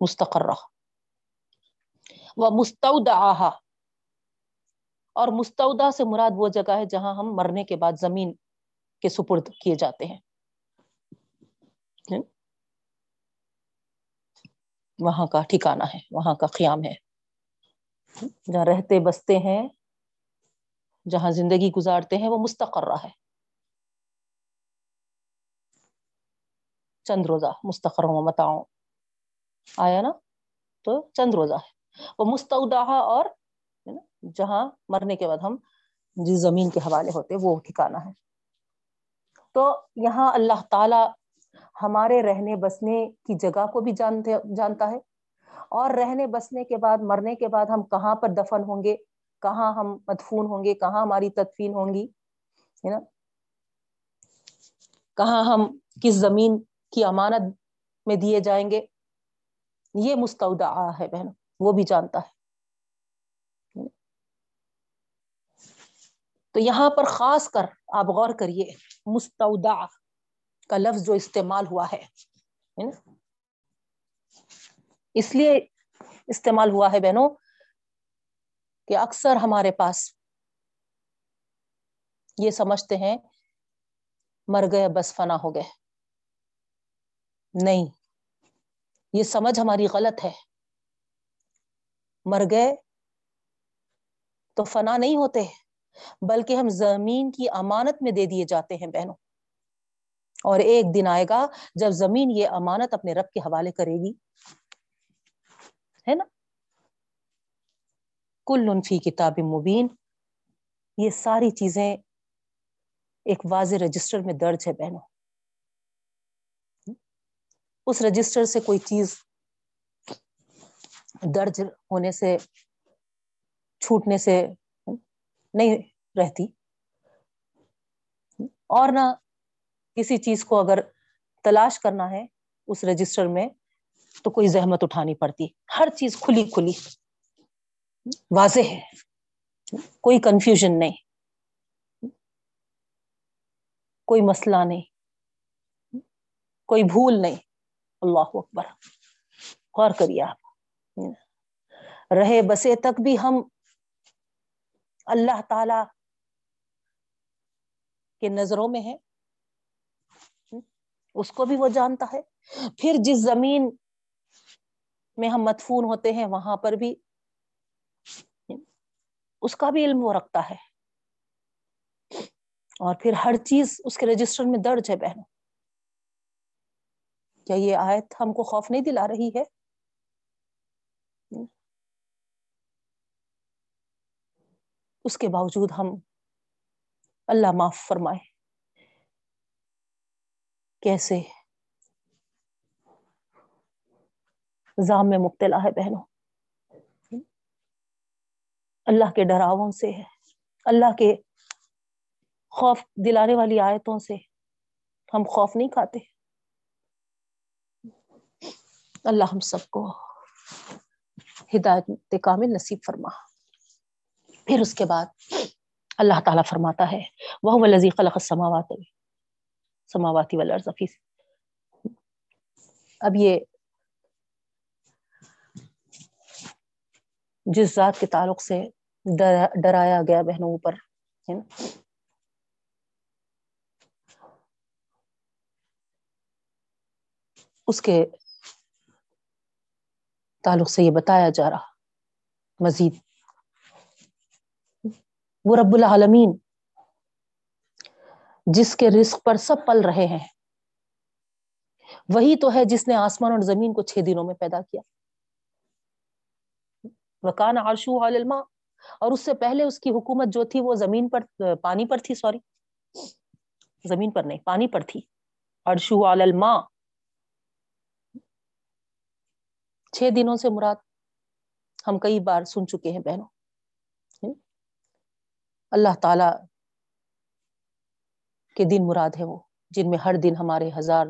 مستقرہ۔ وہ مستعود اور مستعودہ سے مراد وہ جگہ ہے جہاں ہم مرنے کے بعد زمین کے سپرد کیے جاتے ہیں۔ وہاں کا ٹھکانا ہے، وہاں کا قیام ہے۔ جہاں رہتے بستے ہیں، جہاں زندگی گزارتے ہیں، وہ مستقرہ ہے۔ چند روزہ مستقر و متاؤں آیا نا؟ تو چند روزہ ہے۔ وہ مستعودہ اور جہاں مرنے کے بعد ہم جس زمین کے حوالے ہوتے وہ ٹھکانا ہے۔ تو یہاں اللہ تعالی ہمارے رہنے بسنے کی جگہ کو بھی جانتے جانتا ہے۔ اور رہنے بسنے کے بعد، مرنے کے بعد ہم کہاں پر دفن ہوں گے؟ کہاں ہم مدفون ہوں گے؟ کہاں ہماری تدفین ہوں گی؟ ہے نا؟ کہاں ہم کس زمین کی امانت میں دیے جائیں گے؟ یہ مستعودہ ہے بہن وہ بھی جانتا ہے۔ تو یہاں پر خاص کر آپ غور کریے مستعودہ کا لفظ جو استعمال ہوا ہے اس لیے استعمال ہوا ہے بہنوں کہ اکثر ہمارے پاس یہ سمجھتے ہیں، مر گئے بس فنا ہو گئے۔ نہیں، یہ سمجھ ہماری غلط ہے۔ مر گئے تو فنا نہیں ہوتے، بلکہ ہم زمین کی امانت میں دے دیے جاتے ہیں بہنوں۔ اور ایک دن آئے گا جب زمین یہ امانت اپنے رب کے حوالے کرے گی۔ ہے نا؟ کل انفی کتاب مبین۔ یہ ساری چیزیں ایک واضح رجسٹر میں درج ہے بہنوں۔ اس رجسٹر سے کوئی چیز درج ہونے سے، چھوٹنے سے نہیں رہتی۔ اور نہ کسی چیز کو اگر تلاش کرنا ہے اس رجسٹر میں، تو کوئی زحمت اٹھانی پڑتی۔ ہر چیز کھلی کھلی۔ واضح ہے۔ کوئی کنفیوژن نہیں۔ کوئی مسئلہ نہیں۔ کوئی بھول نہیں۔ اللہ اکبر۔ غور کریے آپ۔ رہے بسے تک بھی ہم اللہ تعالی کے نظروں میں ہے اس کو بھی وہ جانتا ہے۔ پھر جس زمین میں ہم مدفون ہوتے ہیں، وہاں پر بھی اس کا بھی علم وہ رکھتا ہے۔ اور پھر ہر چیز اس کے رجسٹر میں درج ہے، بہنوں۔ کیا یہ آیت ہم کو خوف نہیں دلا رہی ہے؟ اس کے باوجود ہم اللہ معاف فرمائے۔ کیسے؟ زام میں مبتلا ہے بہنوں۔ اللہ کے ڈراووں سے ہے۔ اللہ کے خوف دلانے والی آیتوں سے ہم خوف نہیں کھاتے۔ اللہ ہم سب کو ہدایت کامل نصیب فرما۔ پھر اس کے بعد اللہ تعالیٰ فرماتا ہے وہ لذی خلق سماواتی والارض فی اب یہ جس ذات کے تعلق سے ڈرایا گیا بہنوں اوپر، ہے نا؟ اس کے تعلق سے یہ بتایا جا رہا، مزید۔ وہ رب العالمین جس کے رزق پر سب پل رہے ہیں۔ وہی تو ہے جس نے آسمان اور زمین کو چھ دنوں میں پیدا کیا۔ وکان عرشو علما اور اس سے پہلے اس کی حکومت جو تھی وہ زمین پر، پانی پر تھی، سوری۔ زمین پر نہیں، پانی پر تھی۔ عرشو علما چھ دنوں سے مراد ہم کئی بار سن چکے ہیں بہنوں۔ اللہ تعالی کے دن مراد ہے وہ، جن میں ہر دن ہمارے ہزار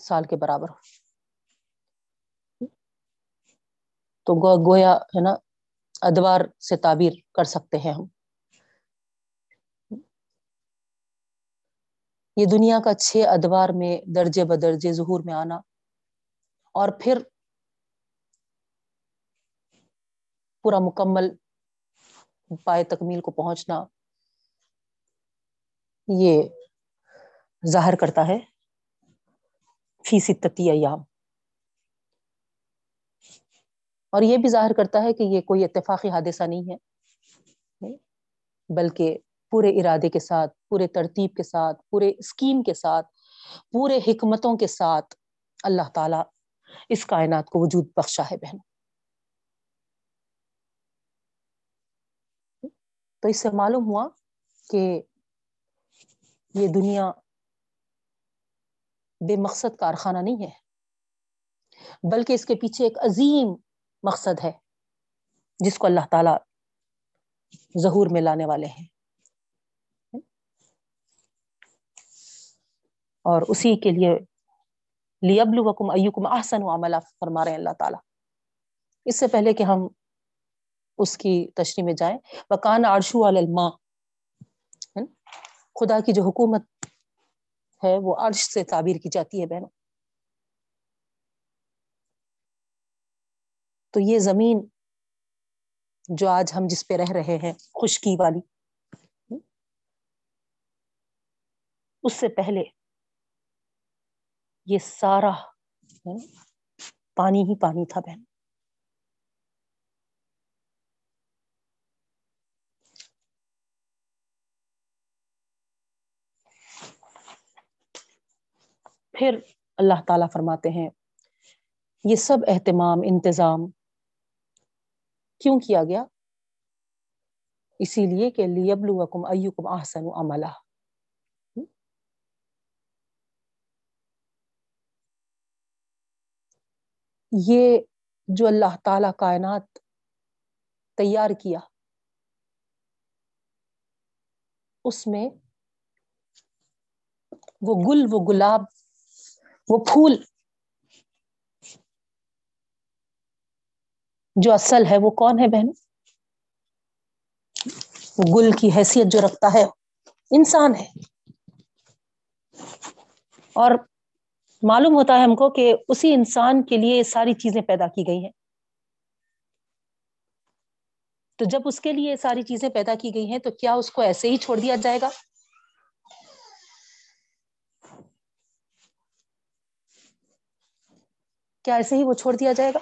سال کے برابر ہو تو گویا ہے نا، ادوار سے تعبیر کر سکتے ہیں ہم۔ یہ دنیا کا چھ ادوار میں درجے بدرجے ظہور میں آنا اور پھر پورا مکمل پائے تکمیل کو پہنچنا یہ ظاہر کرتا ہے، فی ستتی ایام۔ اور یہ بھی ظاہر کرتا ہے کہ یہ کوئی اتفاقی حادثہ نہیں ہے، بلکہ پورے ارادے کے ساتھ، پورے ترتیب کے ساتھ، پورے اسکیم کے ساتھ، پورے حکمتوں کے ساتھ اللہ تعالی اس کائنات کو وجود بخشا ہے بہن۔ تو اس سے معلوم ہوا کہ یہ دنیا بے مقصد کارخانہ نہیں ہے، بلکہ اس کے پیچھے ایک عظیم مقصد ہے، جس کو اللہ تعالی ظہور میں لانے والے ہیں۔ اور اسی کے لیے لیبل وکم ایوکم احسن و عملہ فرما رہے ہیں اللہ تعالیٰ۔ اس سے پہلے کہ ہم اس کی تشریح میں جائیں، وکان عرشو علما خدا کی جو حکومت ہے وہ عرش سے تعبیر کی جاتی ہے بہنوں۔ تو یہ زمین جو آج ہم جس پہ رہ رہے ہیں، خشکی والی، اس سے پہلے یہ سارا ہاں، پانی ہی پانی تھا بہن۔ پھر اللہ تعالی فرماتے ہیں، یہ سب اہتمام، انتظام کیوں کیا گیا؟ اسی لیے کہ لیبلوکم ایکم احسن عملہ یہ جو اللہ تعالی کائنات تیار کیا، اس میں وہ گل، وہ گلاب وہ پھول جو اصل ہے وہ کون ہے بہن وہ گل کی حیثیت جو رکھتا ہے، انسان ہے۔ اور معلوم ہوتا ہے ہم کو کہ اسی انسان کے لیے ساری چیزیں پیدا کی گئی ہیں۔ تو جب اس کے لیے ساری چیزیں پیدا کی گئی ہیں، تو کیا اس کو ایسے ہی چھوڑ دیا جائے گا؟ کیا ایسے ہی وہ چھوڑ دیا جائے گا؟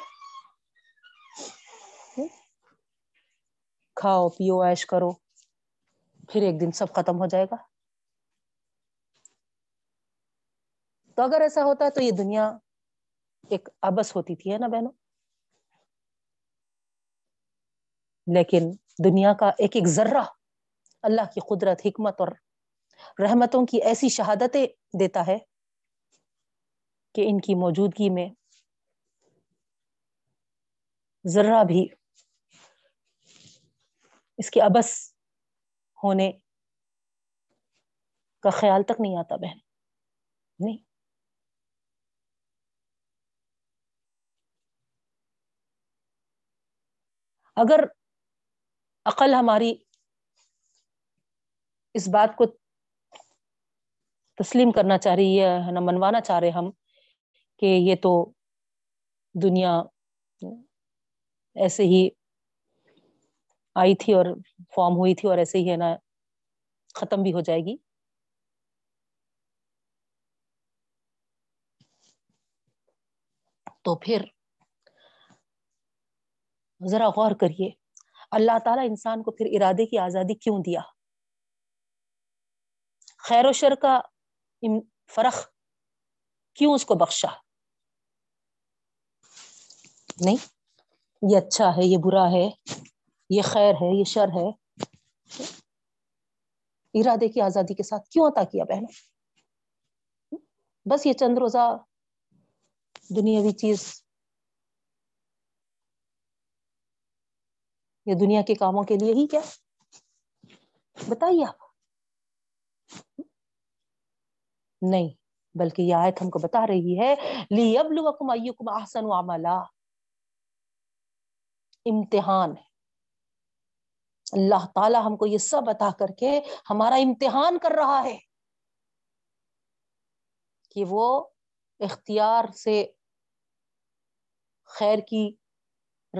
کھاؤ، پیو ایش کرو، پھر ایک دن سب ختم ہو جائے گا۔ تو اگر ایسا ہوتا تو یہ دنیا ایک ابس ہوتی تھی، ہے نا بہنوں؟ لیکن دنیا کا ایک ایک ذرہ اللہ کی قدرت، حکمت اور رحمتوں کی ایسی شہادتیں دیتا ہے کہ ان کی موجودگی میں ذرہ بھی اس کے ابس ہونے کا خیال تک نہیں آتا بہن۔ نہیں۔ اگر عقل ہماری اس بات کو تسلیم کرنا چاہ رہی ہے نا، منوانا چاہ رہے ہم کہ یہ تو دنیا ایسے ہی آئی تھی اور فارم ہوئی تھی اور ایسے ہی ہے نا، ختم بھی ہو جائے گی۔ تو پھر ذرا غور کریے، اللہ تعالیٰ انسان کو پھر ارادے کی آزادی کیوں دیا؟ خیر و شر کا فرق کیوں اس کو بخشا؟ نہیں۔ یہ اچھا ہے، یہ برا ہے، یہ خیر ہے، یہ شر ہے۔ ارادے کی آزادی کے ساتھ کیوں عطا کیا بہن بس یہ چند روزہ دنیاوی چیز، یہ دنیا کے کاموں کے لیے ہی کیا؟ بتائیے آپ۔ نہیں، بلکہ یہ آیت ہم کو بتا رہی ہے لی اب لکم احسن عملا۔ امتحان ہے۔ اللہ تعالی ہم کو یہ سب عطا کر کے ہمارا امتحان کر رہا ہے کہ وہ اختیار سے خیر کی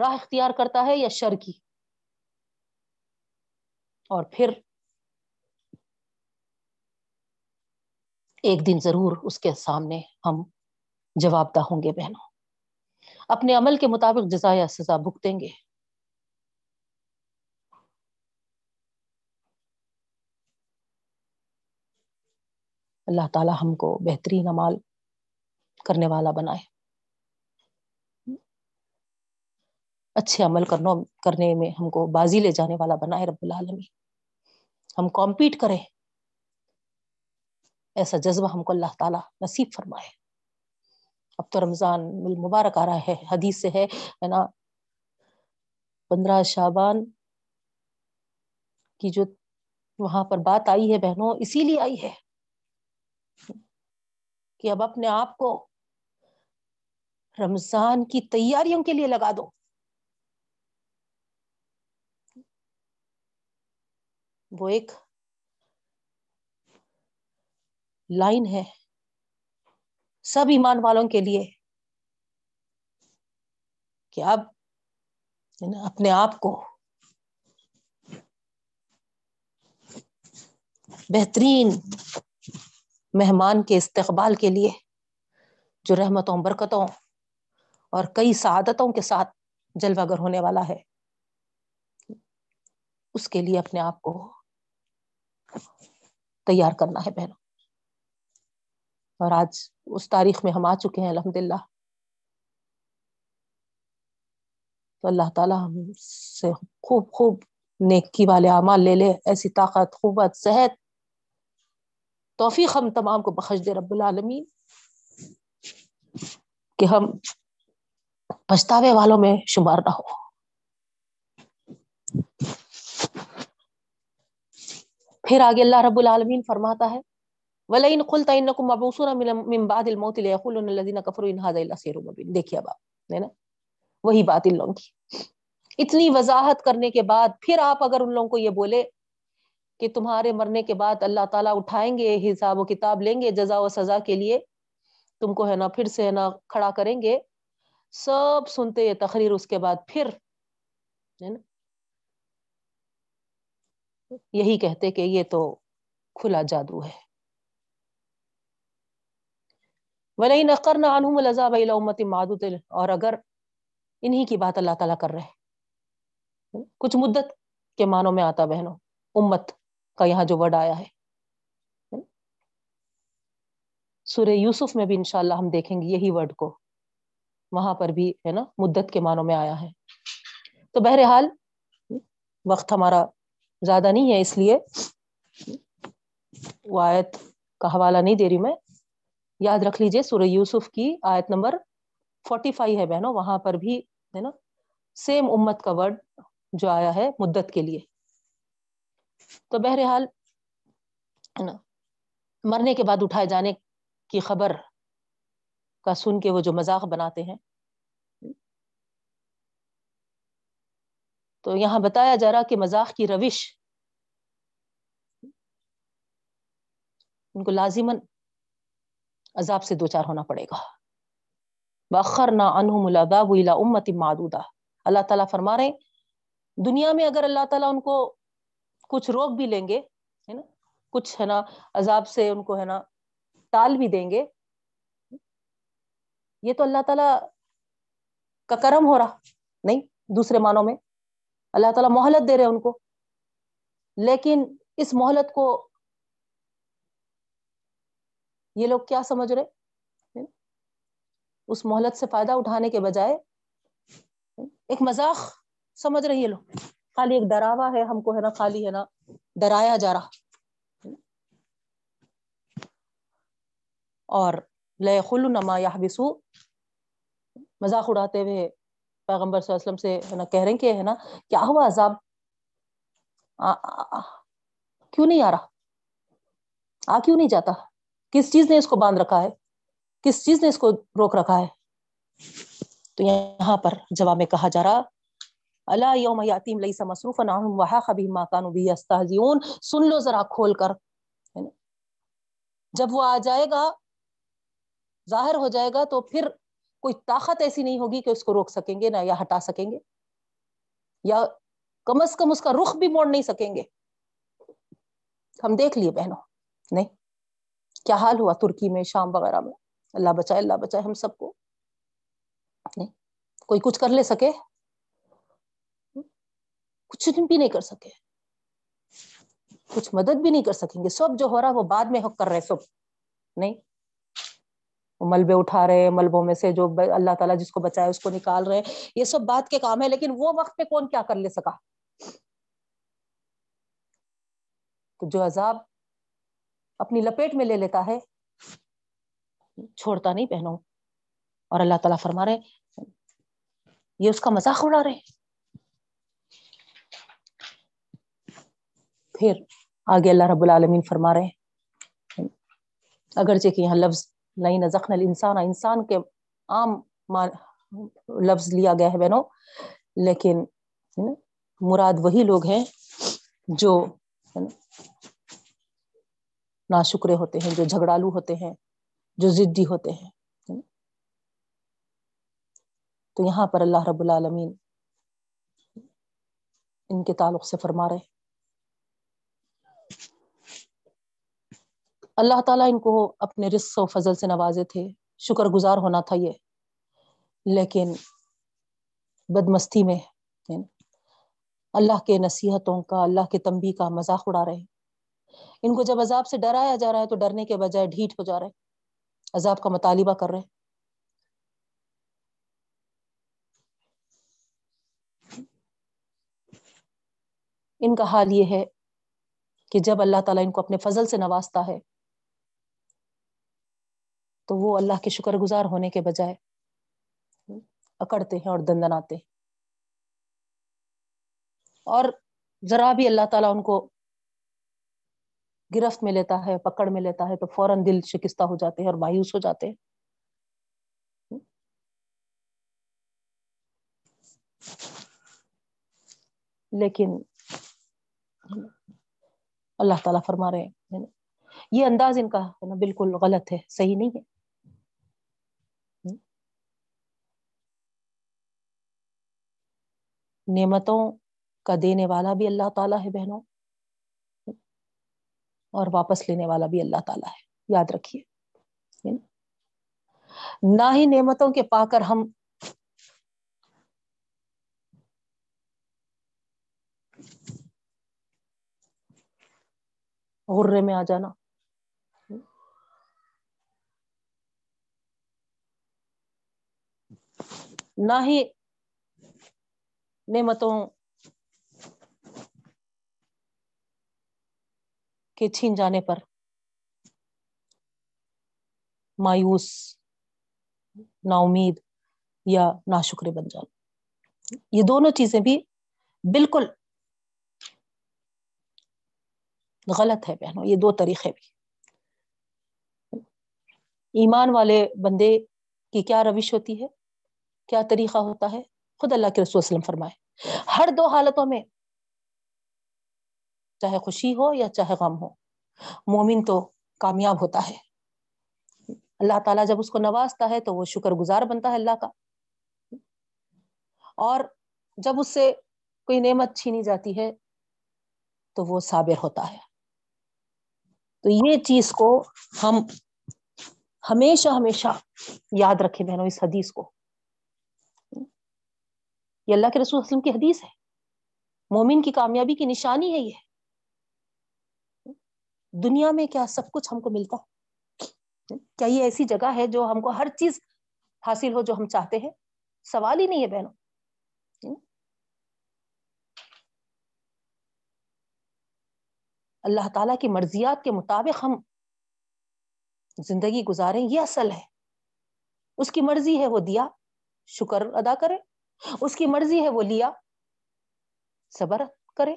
راہ اختیار کرتا ہے یا شر کی۔ اور پھر ایک دن ضرور اس کے سامنے ہم جواب دہ ہوں گے بہنوں۔ اپنے عمل کے مطابق جزا یا سزا بھگتیں گے۔ اللہ تعالی ہم کو بہترین عمال کرنے والا بنائے۔ اچھے عمل کرنے میں ہم کو بازی لے جانے والا بنائے رب العالمین۔ ہم کمپیٹ کریں۔ ایسا جذبہ ہم کو اللہ تعالیٰ نصیب فرمائے۔ اب تو رمضان مبارک آ رہا ہے، حدیث سے ہے نا؟ پندرہ شابان کی جو وہاں پر بات آئی ہے بہنوں، اسی لیے آئی ہے کہ اب اپنے آپ کو رمضان کی تیاریوں کے لیے لگا دو۔ وہ ایک لائن ہے۔ سب ایمان والوں کے لیے کہ اب اپنے آپ کو بہترین مہمان کے استقبال کے لیے جو رحمتوں، برکتوں اور کئی سعادتوں کے ساتھ جلوہ گر ہونے والا ہے، اس کے لیے اپنے آپ کو تیار کرنا ہے بہنوں۔ اور آج اس تاریخ میں ہم آ چکے ہیں الحمد للہ تو اللہ تعالیٰ ہم سے خوب خوب نیکی والے اعمال لے لے، ایسی طاقت خوبت صحت۔ توفیق ہم تمام کو بخش دے رب العالمین۔ کہ ہم پچھتاوے والوں میں شمار نہ ہو۔ پھر آگے اللہ رب العالمین فرماتا ہے وَلَئِن قُلْتَ إِنَّكُمْ مَبْعُوثُونَ مِن بَعْدِ الْمَوْتِ لَيَقُولُنَّ الَّذِينَ كَفَرُوا إِنْ هَذَا إِلَّا سِحْرٌ مُبِينٌ دیکھیے اب آپ نا؟ وہی بات ان لوگوں کی۔ اتنی وضاحت کرنے کے بعد پھر آپ اگر ان لوگوں کو یہ بولے کہ تمہارے مرنے کے بعد اللہ تعالیٰ اٹھائیں گے، حساب و کتاب لیں گے جزا و سزا کے لیے، تم کو ہے نا پھر سے ہے نا کھڑا کریں گے۔ سب سنتے یہ تقریر، اس کے بعد پھر، ہے نا؟ یہی کہتے کہ یہ تو کھلا جادو ہے۔ ولی نقر نہ انہوں الزاب امت معدود اور اگر انہی کی بات اللہ تعالیٰ کر رہے کچھ مدت کے معنوں میں آتا بہنوں، امت کا یہاں جو ورڈ آیا ہے۔ سورہ یوسف میں بھی انشاءاللہ ہم دیکھیں گے یہی ورڈ کو۔ وہاں پر بھی ہے نا، مدت کے معنوں میں آیا ہے۔ تو بہرحال وقت ہمارا زیادہ نہیں ہے، اس لیے وہ آیت کا حوالہ نہیں دے رہی میں۔ یاد رکھ لیجیے سورہ یوسف کی آیت نمبر فورٹی فائیو ہے بہنوں، وہاں پر بھی ہے نا سیم امت کا ورڈ جو آیا ہے مدت کے لیے۔ تو بہرحال مرنے کے بعد اٹھائے جانے کی خبر کا سن کے وہ جو مذاق بناتے ہیں۔ تو یہاں بتایا جا رہا کہ مذاق کی روش ان کو لازمن عذاب سے دو چار ہونا پڑے گا۔ بخر نہ انہم العذاب الى امت معدودہ اللہ تعالیٰ فرما رہے دنیا میں اگر اللہ تعالیٰ ان کو کچھ روک بھی لیں گے، ہے نا، کچھ، ہے نا، عذاب سے ان کو، ہے نا، ٹال بھی دیں گے، یہ تو اللہ تعالیٰ کا کرم ہو رہا، نہیں، دوسرے معنوں میں۔ اللہ تعالیٰ مہلت دے رہے ان کو، لیکن اس مہلت کو یہ لوگ کیا سمجھ رہے اس مہلت سے فائدہ اٹھانے کے بجائے ایک مذاق سمجھ رہے یہ لوگ۔ خالی ایک ڈراوا ہے، ہم کو ہے نا خالی ہے نا ڈرایا جا رہا۔ اور لے خلو نما یا بسو مذاق اڑاتے ہوئے پیغمبر صلی اللہ علیہ وسلم سے ہے نا کہہ رہے ہیں کہ ہے نا، کیا ہوا عذاب؟ کیوں نہیں آ رہا؟ آ، کیوں نہیں جاتا؟ کس چیز نے اس کو باندھ رکھا ہے؟ کس چیز نے اس کو روک رکھا ہے؟ تو یہاں پر جواب میں کہا جا رہا اللہ یوم یاتیم لئی سا مصروف وہا خبی ماکان سن لو ذرا کھول کر جب وہ آ جائے گا، ظاہر ہو جائے گا تو پھر کوئی طاقت ایسی نہیں ہوگی کہ اس کو روک سکیں گے، نہ یا ہٹا سکیں گے، یا کم از کم اس کا رخ بھی موڑ نہیں سکیں گے۔ ہم دیکھ لیے بہنوں، نہیں؟ کیا حال ہوا ترکی میں شام وغیرہ میں؟ اللہ بچائے اللہ بچائے ہم سب کو۔ نہیں، کوئی کچھ کر لے سکے؟ کچھ بھی نہیں کر سکے۔ کچھ مدد بھی نہیں کر سکیں گے۔ سب جو ہو رہا وہ بعد میں حق کر رہے سب۔ نہیں ملبے اٹھا رہے ملبوں میں سے جو اللہ تعالیٰ جس کو بچایا، اس کو نکال رہے یہ سب بات کے کام ہے، لیکن وہ وقت پہ کون کیا کر لے سکا؟ تو جو عذاب اپنی لپیٹ میں لے لیتا ہے۔ چھوڑتا نہیں پہنو اور اللہ تعالیٰ فرما رہے یہ اس کا مذاق اڑا رہے پھر آگے اللہ رب العالمین فرما رہے اگرچہ کہ یہاں لفظ نہیں زخن الانسان انسان کے عام لفظ لیا گیا ہے بہنوں لیکن مراد وہی لوگ ہیں جو نا شکرے ہوتے ہیں، جو جھگڑالو ہوتے ہیں، جو ضدی ہوتے ہیں تو یہاں پر اللہ رب العالمین ان کے تعلق سے فرما رہے اللہ تعالیٰ ان کو اپنے رزق و فضل سے نوازے تھے۔ شکر گزار ہونا تھا یہ۔ لیکن بدمستی میں اللہ کے نصیحتوں کا، اللہ کے تنبی کا مذاق اڑا رہے ان کو جب عذاب سے ڈرایا جا رہا ہے تو ڈرنے کے بجائے ڈھیٹ ہو جا رہے عذاب کا مطالبہ کر رہے ہیں۔ ان کا حال یہ ہے کہ جب اللہ تعالیٰ ان کو اپنے فضل سے نوازتا ہے، تو وہ اللہ کے شکر گزار ہونے کے بجائے اکڑتے ہیں اور دندناتے ہیں۔ اور ذرا بھی اللہ تعالیٰ ان کو گرفت میں لیتا ہے، پکڑ میں لیتا ہے تو فوراً دل شکستہ ہو جاتے ہیں اور مایوس ہو جاتے ہیں۔ لیکن اللہ تعالیٰ فرما رہے ہیں۔ یہ انداز ان کا بالکل غلط ہے، صحیح نہیں ہے۔ نعمتوں کا دینے والا بھی اللہ تعالیٰ ہے بہنوں۔ اور واپس لینے والا بھی اللہ تعالیٰ ہے۔ یاد رکھیے نہ ہی نعمتوں کے پا کر ہم غرے میں آ جانا۔ نہ ہی نعمتوں کے چھین جانے پر۔ مایوس نا امید یا نا شکر بن جانا۔ یہ دونوں چیزیں بھی بالکل غلط ہے بہنوں، یہ دو طریقے بھی۔ ایمان والے بندے کی کیا روش ہوتی ہے؟ کیا طریقہ ہوتا ہے؟ خود اللہ کے رسول وسلم فرمائے، ہر دو حالتوں میں چاہے خوشی ہو یا چاہے غم ہو۔ مومن تو کامیاب ہوتا ہے۔ اللہ تعالیٰ جب اس کو نوازتا ہے تو وہ شکر گزار بنتا ہے اللہ کا۔ اور جب اس سے کوئی نعمت چھینی جاتی ہے تو وہ صابر ہوتا ہے۔ تو یہ چیز کو ہم ہمیشہ ہمیشہ یاد رکھیں بہنوں، اس حدیث کو۔ یہ اللہ کے رسول وسلم کی حدیث ہے۔ مومن کی کامیابی کی نشانی ہے یہ۔ دنیا میں کیا سب کچھ ہم کو ملتا ہے؟ کیا یہ ایسی جگہ ہے جو ہم کو ہر چیز حاصل ہو جو ہم چاہتے ہیں؟ سوال ہی نہیں ہے بہنوں۔ اللہ تعالیٰ کی مرضیات کے مطابق ہم زندگی گزاریں، یہ اصل ہے۔ اس کی مرضی ہے وہ دیا، شکر ادا کرے اس کی مرضی ہے وہ لیا، صبر کرے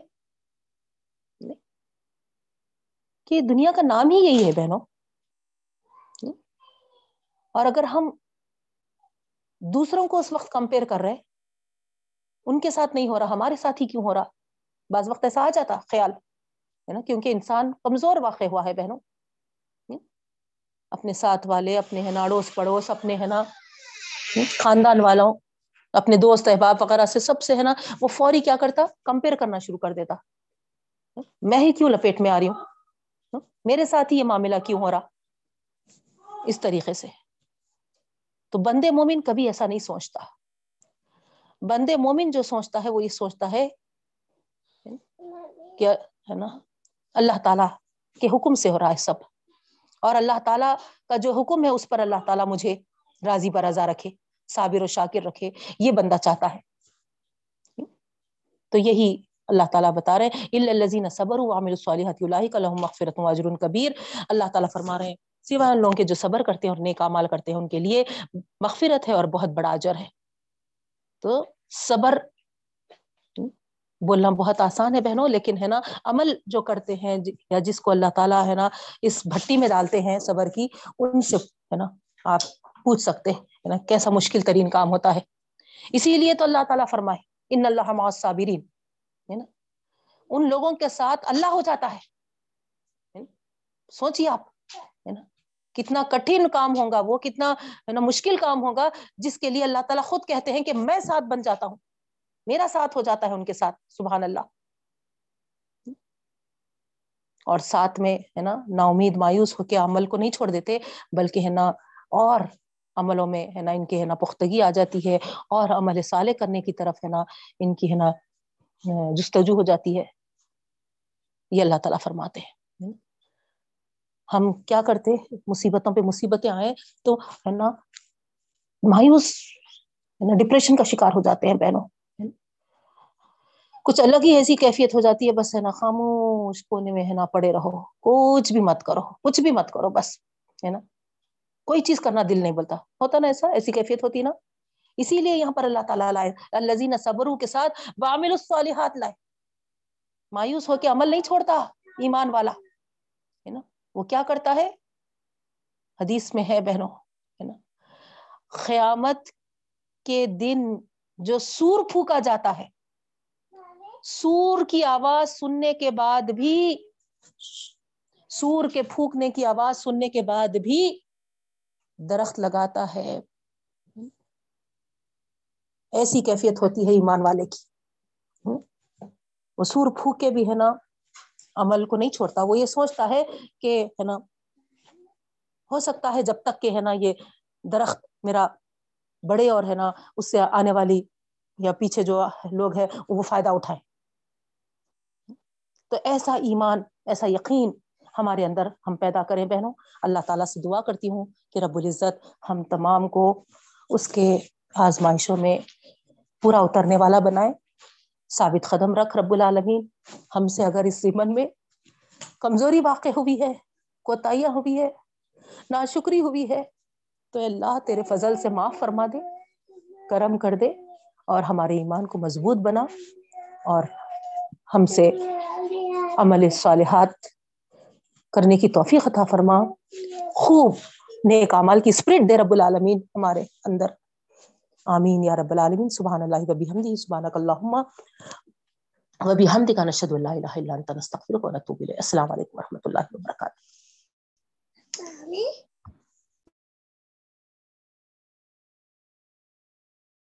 کہ دنیا کا نام ہی یہی ہے بہنوں۔ اور اگر ہم دوسروں کو اس وقت کمپیئر کر رہے ان کے ساتھ نہیں ہو رہا، ہمارے ساتھ ہی کیوں ہو رہا؟ بعض وقت ایسا آ جاتا، خیال، ہے نا؟ کیونکہ انسان کمزور واقع ہوا ہے بہنوں۔ اپنے ساتھ والے، اپنے ہے نا، اڑوس پڑوس، اپنے ہے نا، خاندان والوں، اپنے دوست، احباب وغیرہ سے سب سے ہے نا، وہ فوری کیا کرتا؟ کمپیئر کرنا شروع کر دیتا۔ میں ہی کیوں لپیٹ میں آ رہی ہوں؟ ہاں؟ میرے ساتھ ہی یہ معاملہ کیوں ہو رہا؟ اس طریقے سے۔ تو بندے مومن کبھی ایسا نہیں سوچتا۔ بندے مومن جو سوچتا ہے وہ یہ سوچتا ہے کہ ہے نا، اللہ تعالیٰ کے حکم سے ہو رہا ہے سب۔ اور اللہ تعالیٰ کا جو حکم ہے، اس پر اللہ تعالیٰ مجھے راضی برضا رکھے، صابر و شاکر رکھے، یہ بندہ چاہتا ہے۔ تو یہی اللہ تعالیٰ بتا رہے ہیں الزین صبر عامر الصالحت اللہ کا لحم مغفرت واجر کبیر اللہ تعالیٰ فرما رہے ہیں۔ سوائے ان لوگوں کے جو صبر کرتے ہیں اور نیک مال کرتے ہیں، ان کے لیے مغفرت ہے اور بہت بڑا اجر ہے۔ تو صبر بولنا بہت آسان ہے بہنوں، لیکن ہے نا، عمل جو کرتے ہیں جی، یا جس کو اللہ تعالیٰ ہے نا، اس بھٹی میں ڈالتے ہیں صبر کی، ان سے ہے نا، آپ پوچھ سکتے ہیں نا، کیسا مشکل ترین کام ہوتا ہے۔ اسی لیے تو اللہ تعالیٰ فرمائے، ان اللہ صابرین ہے نا؟ ان لوگوں کے ساتھ اللہ ہو جاتا ہے۔ سوچیے آپ، ہے نا؟ کتنا کٹھن کام ہوگا وہ، کتنا نا، مشکل کام ہوگا جس کے لیے اللہ تعالیٰ خود کہتے ہیں کہ میں ساتھ بن جاتا ہوں۔ میرا ساتھ ہو جاتا ہے ان کے ساتھ، سبحان اللہ۔ اور ساتھ میں، ہے نا نا امید مایوس ہو کے عمل کو نہیں چھوڑ دیتے، بلکہ، ہے نا، اور عملوں میں، ہے نا، ان کی، ہے نا، پختگی آ جاتی ہے۔ اور عمل صالح کرنے کی طرف، ہے نا، ان کی، ہے نا جستجو ہو جاتی ہے، یہ اللہ تعالیٰ فرماتے ہیں۔ ہم کیا کرتے مصیبتوں پہ مصیبتیں آئے تو ہے نا، مایوس، ہے نا ڈپریشن کا شکار ہو جاتے ہیں بہنوں۔ کچھ الگ ہی ایسی کیفیت ہو جاتی ہے، بس ہے نا، خاموش کونے میں ہے نا، پڑے رہو۔ کچھ بھی مت کرو، کچھ بھی مت کرو، بس، ہے نا۔ کوئی چیز کرنا دل نہیں بولتا۔ ہوتا نا ایسا؟ ایسی کیفیت ہوتی نا؟ اسی لیے یہاں پر اللہ تعالیٰ لائے اللہ صبروں کے ساتھ وامل الصالحات لائے۔ مایوس ہو کے عمل نہیں چھوڑتا ایمان والا، ہے نا؟ وہ کیا کرتا ہے؟ حدیث میں ہے بہنوں، ہے نا؟ قیامت کے دن جو سور پھونکا جاتا ہے، سور کی آواز سننے کے بعد بھی، سور کے پھونکنے کی آواز سننے کے بعد بھی درخت لگاتا ہے۔ ایسی کیفیت ہوتی ہے ایمان والے کی۔ وہ سور پھونک کے بھی ہے نا، عمل کو نہیں چھوڑتا۔ وہ یہ سوچتا ہے کہ ہے نا، ہو سکتا ہے جب تک کہ ہے نا یہ درخت میرا بڑے اور ہے نا اس سے آنے والی یا پیچھے جو لوگ ہیں، وہ فائدہ اٹھائے تو ایسا ایمان، ایسا یقین ہمارے اندر ہم پیدا کریں بہنوں۔ اللہ تعالیٰ سے دعا کرتی ہوں کہ رب العزت ہم تمام کو اس کے آزمائشوں میں پورا اترنے والا بنائے، ثابت قدم رکھ رب العالمین۔ ہم سے اگر اس زمن میں کمزوری واقع ہوئی ہے، کوتاہیاں ہوئی ہے، ناشکری ہوئی ہے، تو اللہ تیرے فضل سے معاف فرما دے، کرم کر دے اور ہمارے ایمان کو مضبوط بنا اور ہم سے عمل صالحات کرنے کی توفیق عطا فرما۔ خوب نیک اعمال کی اسپرٹ دے رب العالمین ہمارے اندر۔ آمین یا رب العالمین. سبحان اللہ و بحمدہ، سبحانک اللہم و بحمدک، نشہد ان لا الہ الا انت، نستغفرک و نتوب الیک. السلام علیکم و رحمۃ اللہ وبرکاتہ.